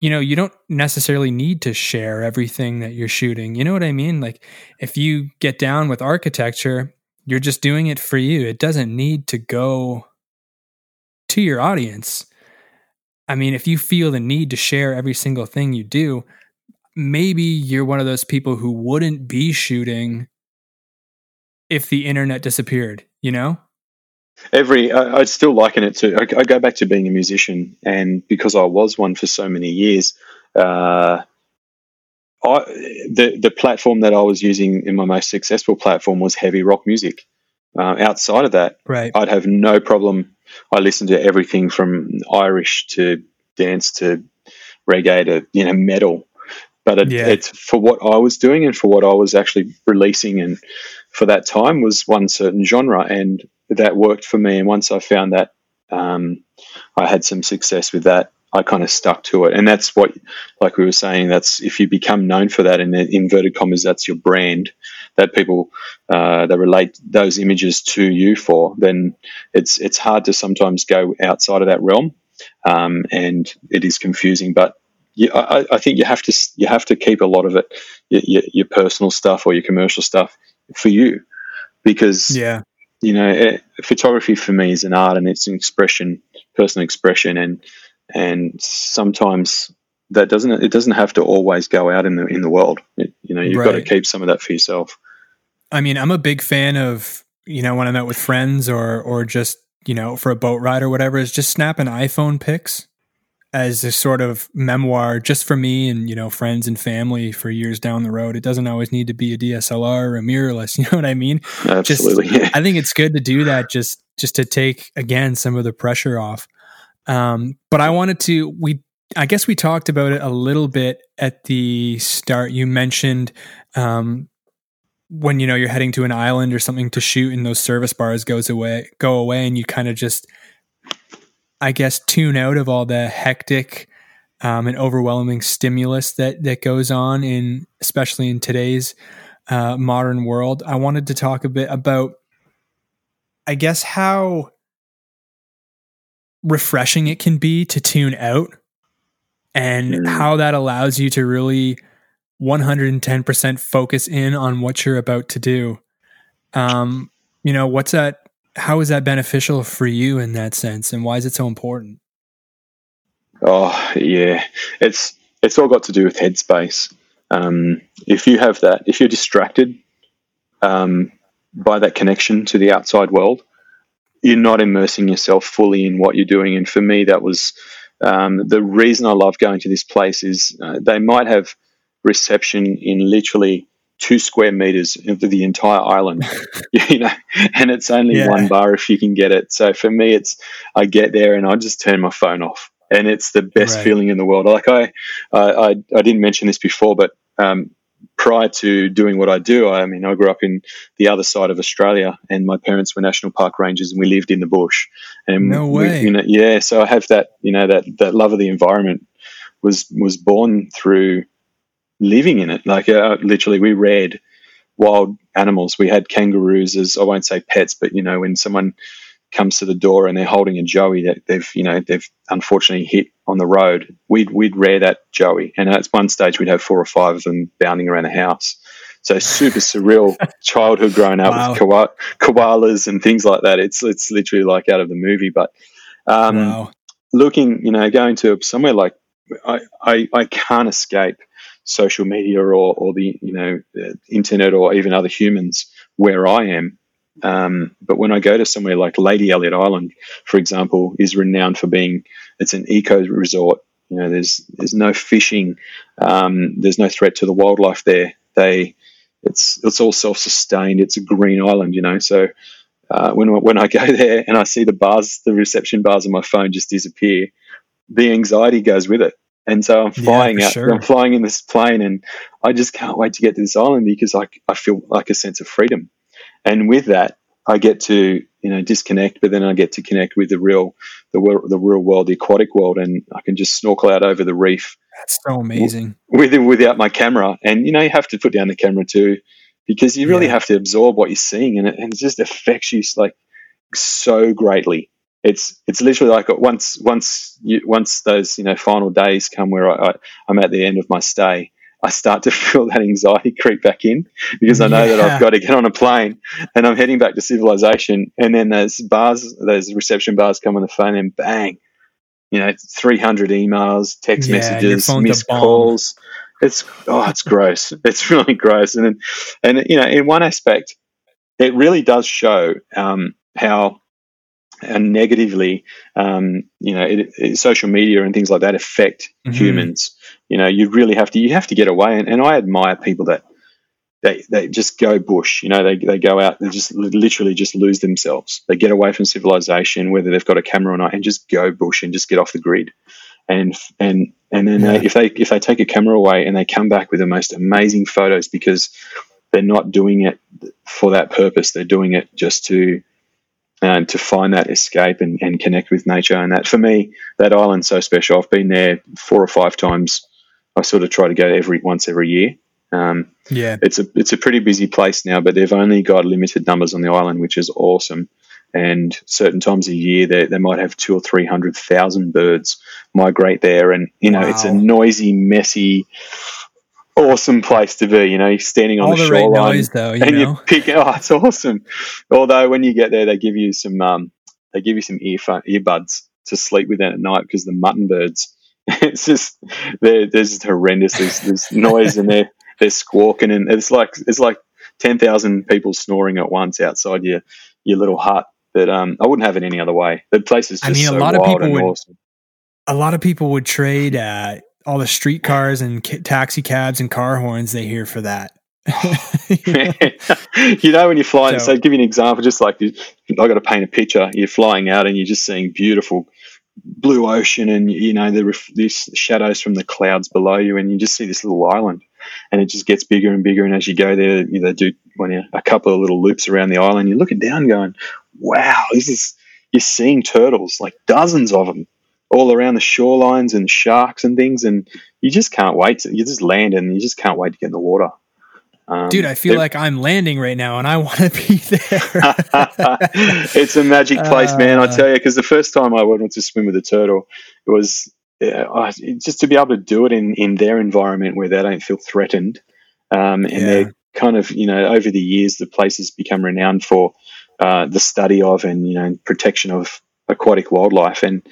[SPEAKER 1] you know, you don't necessarily need to share everything that you're shooting. You know what I mean? Like if you get down with architecture, you're just doing it for you. It doesn't need to go to your audience. I mean, if you feel the need to share every single thing you do, maybe you're one of those people who wouldn't be shooting if the internet disappeared, you know?
[SPEAKER 2] Every, I, I'd still liken it to, I, I, go back to being a musician, and because I was one for so many years, uh, I, the the platform that I was using in my most successful platform was heavy rock music. Uh, outside of that,
[SPEAKER 1] right.
[SPEAKER 2] I'd have no problem. I listened to everything from Irish to dance to reggae to you know metal, but it, yeah. it's for what I was doing and for what I was actually releasing, and for that time was one certain genre, and that worked for me. And once I found that, um, I had some success with that. I kind of stuck to it, and that's what, like we were saying, that's if you become known for that in inverted commas, that's your brand that people uh, that relate those images to you for. Then it's it's hard to sometimes go outside of that realm, um, and it is confusing. But yeah, I, I, think you have to you have to keep a lot of it, your, your personal stuff or your commercial stuff, for you, because
[SPEAKER 1] yeah,
[SPEAKER 2] you know, it, photography for me is an art and it's an expression, personal expression, and and sometimes that doesn't it doesn't have to always go out in the in the world. It, you know, you've right. got to keep some of that for yourself.
[SPEAKER 1] I mean, I'm a big fan of you know when I'm out with friends or or just you know for a boat ride or whatever is just snapping iPhone pics as a sort of memoir just for me and you know friends and family for years down the road. It doesn't always need to be a DSLR or a mirrorless. You know what I mean?
[SPEAKER 2] Absolutely.
[SPEAKER 1] Just, I think it's good to do that just just to take again some of the pressure off. Um, but I wanted to, we, I guess we talked about it a little bit at the start. You mentioned, um, when you know you're heading to an island or something to shoot and those service bars goes away go away and you kind of just i guess tune out of all the hectic um, and overwhelming stimulus that that goes on in especially in today's uh, modern world i wanted to talk a bit about i guess how refreshing it can be to tune out and mm. how that allows you to really 110% focus in on what you're about to do. Um, you know, what's that? How is that beneficial for you in that sense, and why is it so important?
[SPEAKER 2] Oh yeah, it's it's all got to do with headspace. Um, if you have that, if you're distracted um, by that connection to the outside world, you're not immersing yourself fully in what you're doing. And for me, that was um, the reason I love going to this place. Is uh, they might have reception in literally two square meters of the entire island, you know, and it's only yeah. one bar if you can get it. So for me, it's I get there and I just turn my phone off, and it's the best right. feeling in the world. Like I, I, I didn't mention this before, but um, prior to doing what I do, I mean, I grew up in the other side of Australia, and my parents were national park rangers, and we lived in the bush. And
[SPEAKER 1] no way,
[SPEAKER 2] we, you know, yeah. So I have that, you know, that that love of the environment was was born through living in it. Like uh, literally, we read wild animals. We had kangaroos as I won't say pets, but you know, when someone comes to the door and they're holding a joey that they've you know they've unfortunately hit on the road, we'd we'd rear that joey, and at one stage we'd have four or five of them bounding around the house. So super surreal childhood growing up wow. with koala, koalas and things like that. It's it's literally like out of the movie. But um, wow. looking, you know, going to somewhere like I, I, I can't escape social media or, or the you know internet or even other humans where I am um, but when I go to somewhere like Lady Elliot Island, for example, is renowned for being it's an eco resort. You know, there's there's no fishing, um, there's no threat to the wildlife there. They it's it's all self sustained. It's a green island. You know, so uh, when when I go there and I see the bars, the reception bars on my phone just disappear, the anxiety goes with it. And so I'm flying yeah, out. Sure. I'm flying in this plane, and I just can't wait to get to this island because I I feel like a sense of freedom and with that, I get to you know disconnect, but then I get to connect with the real the world, the real world, the aquatic world, and I can just snorkel out over the reef.
[SPEAKER 1] That's so amazing.
[SPEAKER 2] With without my camera, and you know you have to put down the camera too, because you really yeah. have to absorb what you're seeing, and it, and it just affects you like so greatly. It's it's literally like once once you, once those you know final days come where I, I I'm at the end of my stay I start to feel that anxiety creep back in because I know yeah. that I've got to get on a plane and I'm heading back to civilization. And then those bars, those reception bars come on the phone and bang, you know, 300 emails, text
[SPEAKER 1] Yeah,
[SPEAKER 2] messages, missed calls. It's oh, it's gross. It's really gross. And and you know, in one aspect, it really does show um, how and negatively, um, you know, it, it- social media and things like that affect
[SPEAKER 1] Mhm.
[SPEAKER 2] humans. You know, you really have to you have to get away. And, and I admire people that they they just go bush. You know, they they go out, they just literally just lose themselves. They get away from civilization, whether they've got a camera or not, and just go bush and just get off the grid. And and and then
[SPEAKER 1] Yeah.
[SPEAKER 2] they, if they if they take a camera away and they come back with the most amazing photos because they're not doing it for that purpose. They're doing it just to um, to find that escape and, and connect with nature. And that for me, that island's so special. I've been there four or five times. I sort of try to go every once every year. Um,
[SPEAKER 1] Yeah.
[SPEAKER 2] it's a it's a pretty busy place now, but they've only got limited numbers on the island, which is awesome. And certain times a year, they, they might have two or three hundred thousand birds migrate there, and you know it's a noisy, messy, awesome place to be. You know, you're standing on
[SPEAKER 1] All
[SPEAKER 2] the,
[SPEAKER 1] the right
[SPEAKER 2] shoreline
[SPEAKER 1] noise, though, you
[SPEAKER 2] and
[SPEAKER 1] know.
[SPEAKER 2] you pick. It. Oh, it's awesome. Although when you get there, they give you some um, they give you some earphone earbuds to sleep with at night because the mutton birds. It's just they're, they're just horrendous. There's, there's noise and they're they're squawking and it's like it's like ten thousand people snoring at once outside your your little hut. But um, I wouldn't have it any other way. The place is
[SPEAKER 1] I
[SPEAKER 2] just
[SPEAKER 1] mean, a
[SPEAKER 2] so
[SPEAKER 1] lot of people would-
[SPEAKER 2] awesome.
[SPEAKER 1] a lot of people would trade uh, all the streetcars and ca- taxi cabs and car horns they hear for that.
[SPEAKER 2] you know, when you're flying,
[SPEAKER 1] So-
[SPEAKER 2] so, give you an example, just like you, I got to paint a picture. You're flying out and you're just seeing beautiful blue ocean and, you know, the ref- these shadows from the clouds below you. And you just see this little island and it just gets bigger and bigger. And as you go there, you know, do when you, a couple of little loops around the island, you're looking down going, wow, this is, you're seeing turtles, like dozens of them all around the shorelines and sharks and things. And you just can't wait to, you just land and you just can't wait to get in the water. Um,
[SPEAKER 1] Dude, I feel like I'm landing right now and I want to be there.
[SPEAKER 2] it's a magic place, man. I
[SPEAKER 1] Uh,
[SPEAKER 2] tell you, because the first time I went to swim with a turtle, it was yeah, I, just to be able to do it in in their environment where they don't feel threatened, um, and
[SPEAKER 1] Yeah.
[SPEAKER 2] they're kind of you know over the years the place has become renowned for uh, the study of and you know protection of aquatic wildlife and.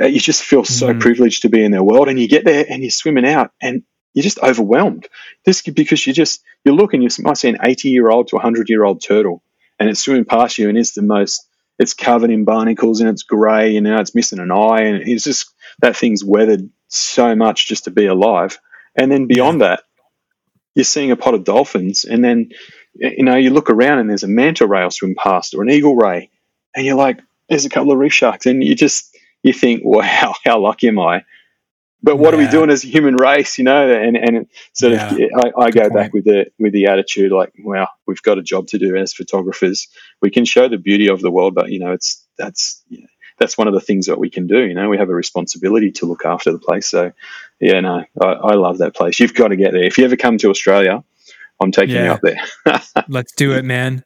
[SPEAKER 2] Uh, You just feel so
[SPEAKER 1] Mhm.
[SPEAKER 2] privileged to be in their world, and you get there and you're swimming out, and you're just overwhelmed. Just because you just you look and you might see an 80 year old to a 100 year old turtle, and it's swimming past you, and it's the most. It's covered in barnacles and it's grey, and now it's missing an eye, and it's just that thing's weathered so much just to be alive. And then beyond that, you're seeing a pot of dolphins, and then you know you look around and there's a manta ray swim past or an eagle ray, and you're like, there's a couple of reef sharks, and you just you think, wow, how lucky am I? But what are we doing as a human race, you know? And and sort
[SPEAKER 1] Yeah.
[SPEAKER 2] of, I, I go
[SPEAKER 1] Good
[SPEAKER 2] back with the with the attitude like, wow, we've got a job to do as photographers. We can show the beauty of the world, but you know, it's that's you know, that's one of the things that we can do. You know, we have a responsibility to look after the place. So, yeah, no, I, I love that place. You've got to get there. If you ever come to Australia, I'm taking you up there.
[SPEAKER 1] Let's do it, man.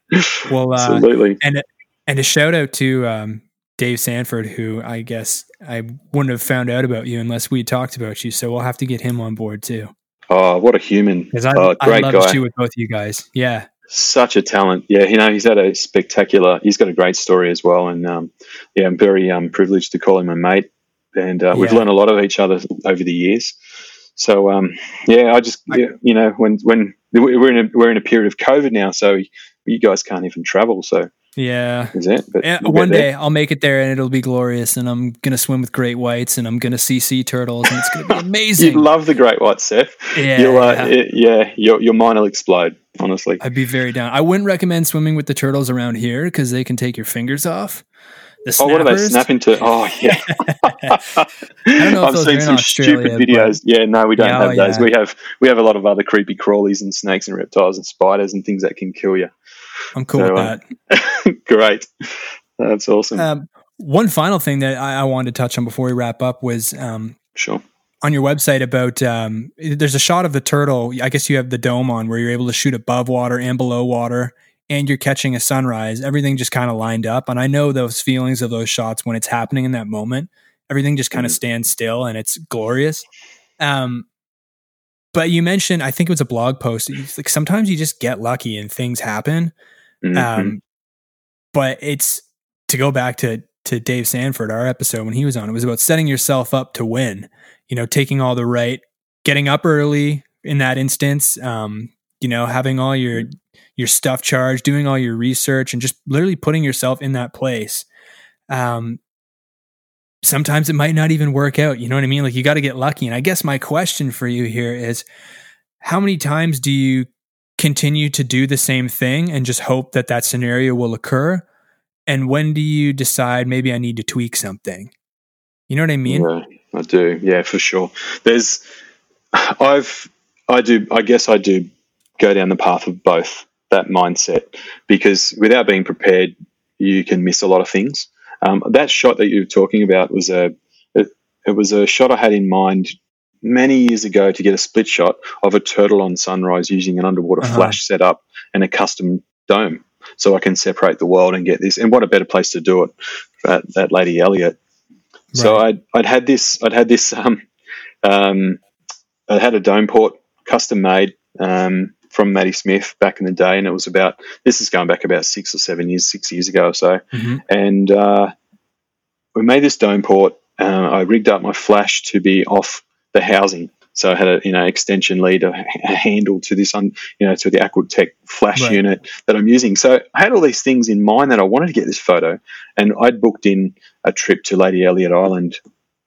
[SPEAKER 1] Well, uh,
[SPEAKER 2] Absolutely.
[SPEAKER 1] and a shout out to um, Dave Sanford, who I guess I wouldn't have found out about you unless we talked about you. So we'll have to get him on board too.
[SPEAKER 2] Oh, what a human!
[SPEAKER 1] I,
[SPEAKER 2] Oh, great
[SPEAKER 1] to
[SPEAKER 2] guy.
[SPEAKER 1] with both you guys. Yeah.
[SPEAKER 2] such a talent. Yeah, you know, he's had a spectacular. He's got a great story as well, and um, yeah, I'm very um, privileged to call him a mate, and uh, we've learned a lot of each other over the years. So um, yeah, I just
[SPEAKER 1] I-
[SPEAKER 2] you know when when we're in a we're in a period of COVID now, so you guys can't even travel. So
[SPEAKER 1] Yeah.
[SPEAKER 2] is it? But get
[SPEAKER 1] one day I'll make it there and it'll be glorious and I'm going to swim with great whites and I'm going to see sea turtles and it's going to be amazing.
[SPEAKER 2] you'd love the great white, Seth.
[SPEAKER 1] yeah.
[SPEAKER 2] You'll, uh,
[SPEAKER 1] yeah.
[SPEAKER 2] it- yeah, your your mind will explode. Honestly,
[SPEAKER 1] I'd be very down. I wouldn't recommend swimming with the turtles around here because they can take your fingers off.
[SPEAKER 2] Oh, what are they
[SPEAKER 1] snappers.
[SPEAKER 2] snap into? Oh yeah.
[SPEAKER 1] I don't know if
[SPEAKER 2] I've seen some
[SPEAKER 1] Australia,
[SPEAKER 2] stupid videos. Yeah, no, we don't
[SPEAKER 1] Yeah,
[SPEAKER 2] have
[SPEAKER 1] oh,
[SPEAKER 2] those.
[SPEAKER 1] yeah.
[SPEAKER 2] We have we have a lot of other creepy crawlies and snakes and reptiles and spiders and things that can kill you.
[SPEAKER 1] I'm cool
[SPEAKER 2] So,
[SPEAKER 1] with that.
[SPEAKER 2] Great, that's awesome.
[SPEAKER 1] Um, one final thing that I, I wanted to touch on before we wrap up was um,
[SPEAKER 2] sure.
[SPEAKER 1] on your website about um, there's a shot of the turtle. I guess you have the dome on where you're able to shoot above water and below water, and you're catching a sunrise. Everything just kind of lined up, and I know those feelings of those shots when it's happening in that moment. Everything just kind of
[SPEAKER 2] Mhm.
[SPEAKER 1] stands still, and it's glorious. Um, but you mentioned, I think it was a blog post. It's like sometimes you just get lucky and things happen.
[SPEAKER 2] Mhm.
[SPEAKER 1] Um, but it's to go back to to Dave Sanford, our episode when he was on. It was about setting yourself up to win. You know, taking all the right, getting up early in that instance. Um, you know, having all your your stuff charged, doing all your research, and just literally putting yourself in that place. Um, sometimes it might not even work out. You know what I mean? Like you got to get lucky. And I guess my question for you here is, how many times do you continue to do the same thing and just hope that that scenario will occur? And when do you decide maybe I need to tweak something? You know what I mean?
[SPEAKER 2] Yeah, I do. Yeah, for sure. There's, I've, I do, I guess I do go down the path of both that mindset because without being prepared, you can miss a lot of things. Um, that shot that you were talking about was a, it, it was a shot I had in mind many years ago to get a split shot of a turtle on sunrise using an underwater uh-huh. flash setup and a custom dome so I can separate the world and get this. And what a better place to do it at, that Lady Elliot. Right. So I'd, I'd had this, I'd had this, um, um, I had a dome port custom made um, from Matty Smith back in the day, and it was about this is going back about six or seven years, six years ago or so, mm-hmm. and uh, we made this dome port. Uh, I rigged up my flash to be off the housing, so I had a you know extension lead, a, a handle to this on you know to the Aquatech flash right. unit that I'm using. So I had all these things in mind that I wanted to get this photo, and I'd booked in a trip to Lady Elliot Island.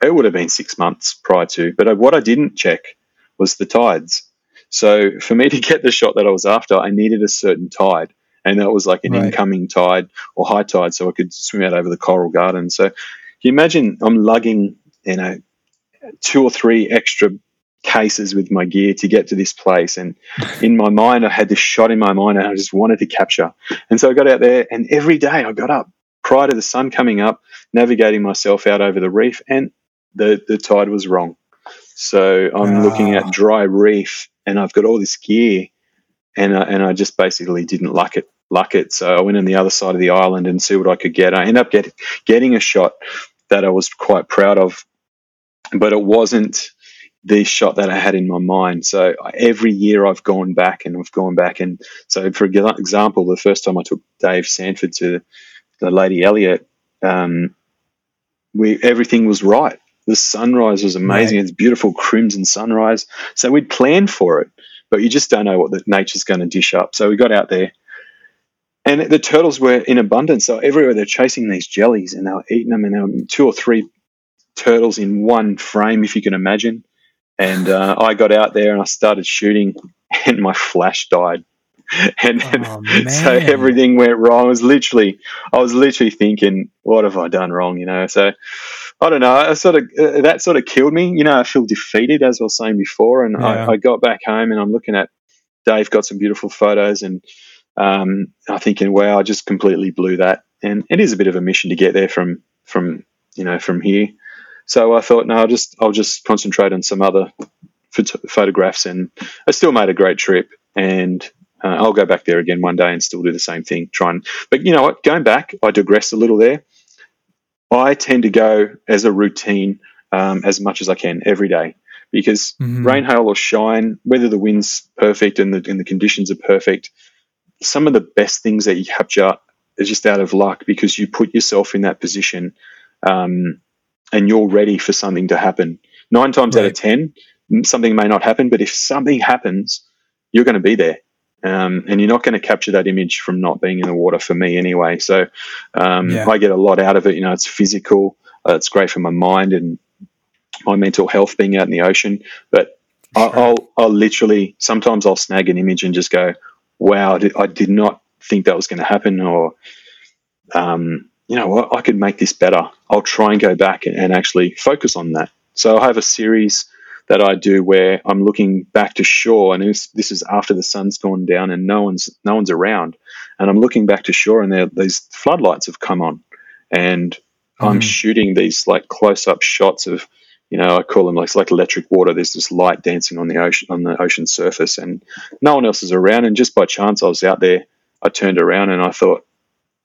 [SPEAKER 2] It would have been six months prior to, but what I didn't check was the tides. So for me to get the shot that I was after, I needed a certain tide. And that was like an right. incoming tide or high tide, so I could swim out over the coral garden. So you imagine I'm lugging, you know, two or three extra cases with my gear to get to this place. And in my mind, I had this shot in my mind and I just wanted to capture. And so I got out there, and every day I got up prior to the sun coming up, navigating myself out over the reef, and the, the tide was wrong. So I'm oh. looking at dry reef and I've got all this gear, and I, and I just basically didn't luck it. Luck it. So I went on the other side of the island and see what I could get. I ended up get, getting a shot that I was quite proud of, but it wasn't the shot that I had in my mind. So every year I've gone back and I've gone back. And so, for example, the first time I took Dave Sanford to the Lady Elliot, um, we everything was right. The sunrise was amazing. Right. It's beautiful crimson sunrise. So we'd planned for it, but you just don't know what the nature's going to dish up. So we got out there, and the turtles were in abundance. So everywhere they're chasing these jellies, and they were eating them, and there were two or three turtles in one frame, if you can imagine. And uh, I got out there and I started shooting, and my flash died. and oh, so everything went wrong. I was literally, I was literally thinking, what have I done wrong? You know, so I don't know. I sort of uh, that sort of killed me. You know, I feel defeated as I was saying before, and yeah. I, I, got back home and I'm looking at Dave got some beautiful photos, and um, I'm thinking, wow, I just completely blew that. And it is a bit of a mission to get there from from you know from here. So I thought, no, I'll just I'll just concentrate on some other phot- photographs, and I still made a great trip and uh, I'll go back there again one day and still do the same thing. Try and, but you know what? Going back, I digress a little there. I tend to go as a routine um, as much as I can every day because mm-hmm. rain, hail, or shine, whether the wind's perfect and the and the conditions are perfect, some of the best things that you capture is just out of luck because you put yourself in that position um, and you're ready for something to happen. Nine times right. out of ten, something may not happen, but if something happens, you're going to be there. Um, and you're not going to capture that image from not being in the water for me anyway. So um, yeah. I get a lot out of it. You know, it's physical. Uh, it's great for my mind and my mental health being out in the ocean. But sure. I, will I'll literally sometimes I'll snag an image and just go, "Wow, I did not think that was going to happen," or um, you know what, I could make this better. I'll try and go back and, and actually focus on that. So I have a series that I do where I'm looking back to shore, and this is after the sun's gone down and no one's no one's around, and I'm looking back to shore, and there, these floodlights have come on, and mm. I'm shooting these like close up shots of, you know, I call them like like electric water. There's this light dancing on the ocean on the ocean surface, and no one else is around, and just by chance I was out there. I turned around and I thought,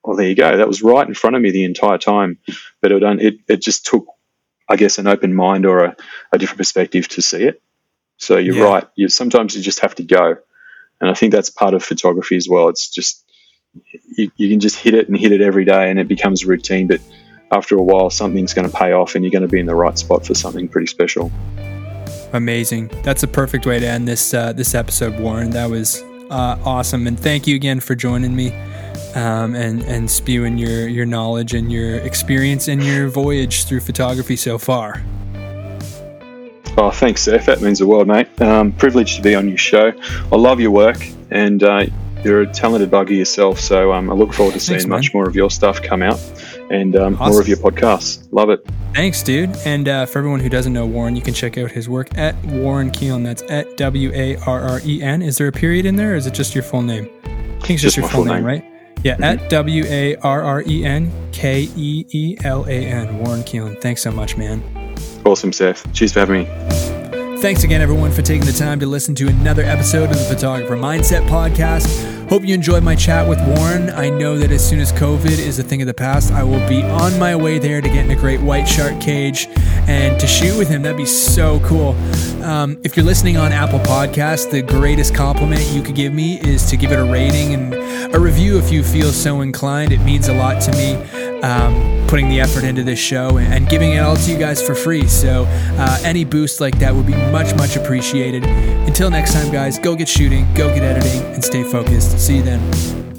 [SPEAKER 2] well, there you go. That was right in front of me the entire time, but it it, it just took I guess, an open mind or a, a different perspective to see it. So you're yeah. right. You sometimes you just have to go, and I think that's part of photography as well. It's just you, you can just hit it and hit it every day, and it becomes routine. But after a while, something's going to pay off and you're going to be in the right spot for something pretty special.
[SPEAKER 1] Amazing. That's a perfect way to end this uh, this episode, Warren. That was uh, awesome, and thank you again for joining me um, and and spewing your your knowledge and your experience and your voyage through photography so far.
[SPEAKER 2] Oh, thanks, Seth. That means the world, mate. Um, privileged to be on your show. I love your work, and uh, you're a talented bugger yourself. So um, I look forward to seeing Thanks, much more of your stuff come out and um, awesome. more of your podcasts. Love it.
[SPEAKER 1] Thanks, dude. And uh, for everyone who doesn't know Warren, you can check out his work at Warren Keelan. That's at W A R R E N. Is there a period in there, or is it just your full name? I think it's just, just your full, name, name, right? Yeah, at W A R R E N K E E L A N. Warren Keelan. Thanks so much, man.
[SPEAKER 2] Awesome, Seth. Cheers for having me.
[SPEAKER 1] Thanks again, everyone, for taking the time to listen to another episode of the Photographer Mindset Podcast. Hope you enjoyed my chat with Warren. I know that as soon as COVID is a thing of the past, I will be on my way there to get in a great white shark cage and to shoot with him. That'd be so cool. Um, if you're listening on Apple Podcasts, the greatest compliment you could give me is to give it a rating and a review if you feel so inclined. It means a lot to me. Um, putting the effort into this show and, giving it all to you guys for free. So, uh, any boost like that would be much, much appreciated. Until next time, guys, go get shooting, go get editing, and stay focused. See you then.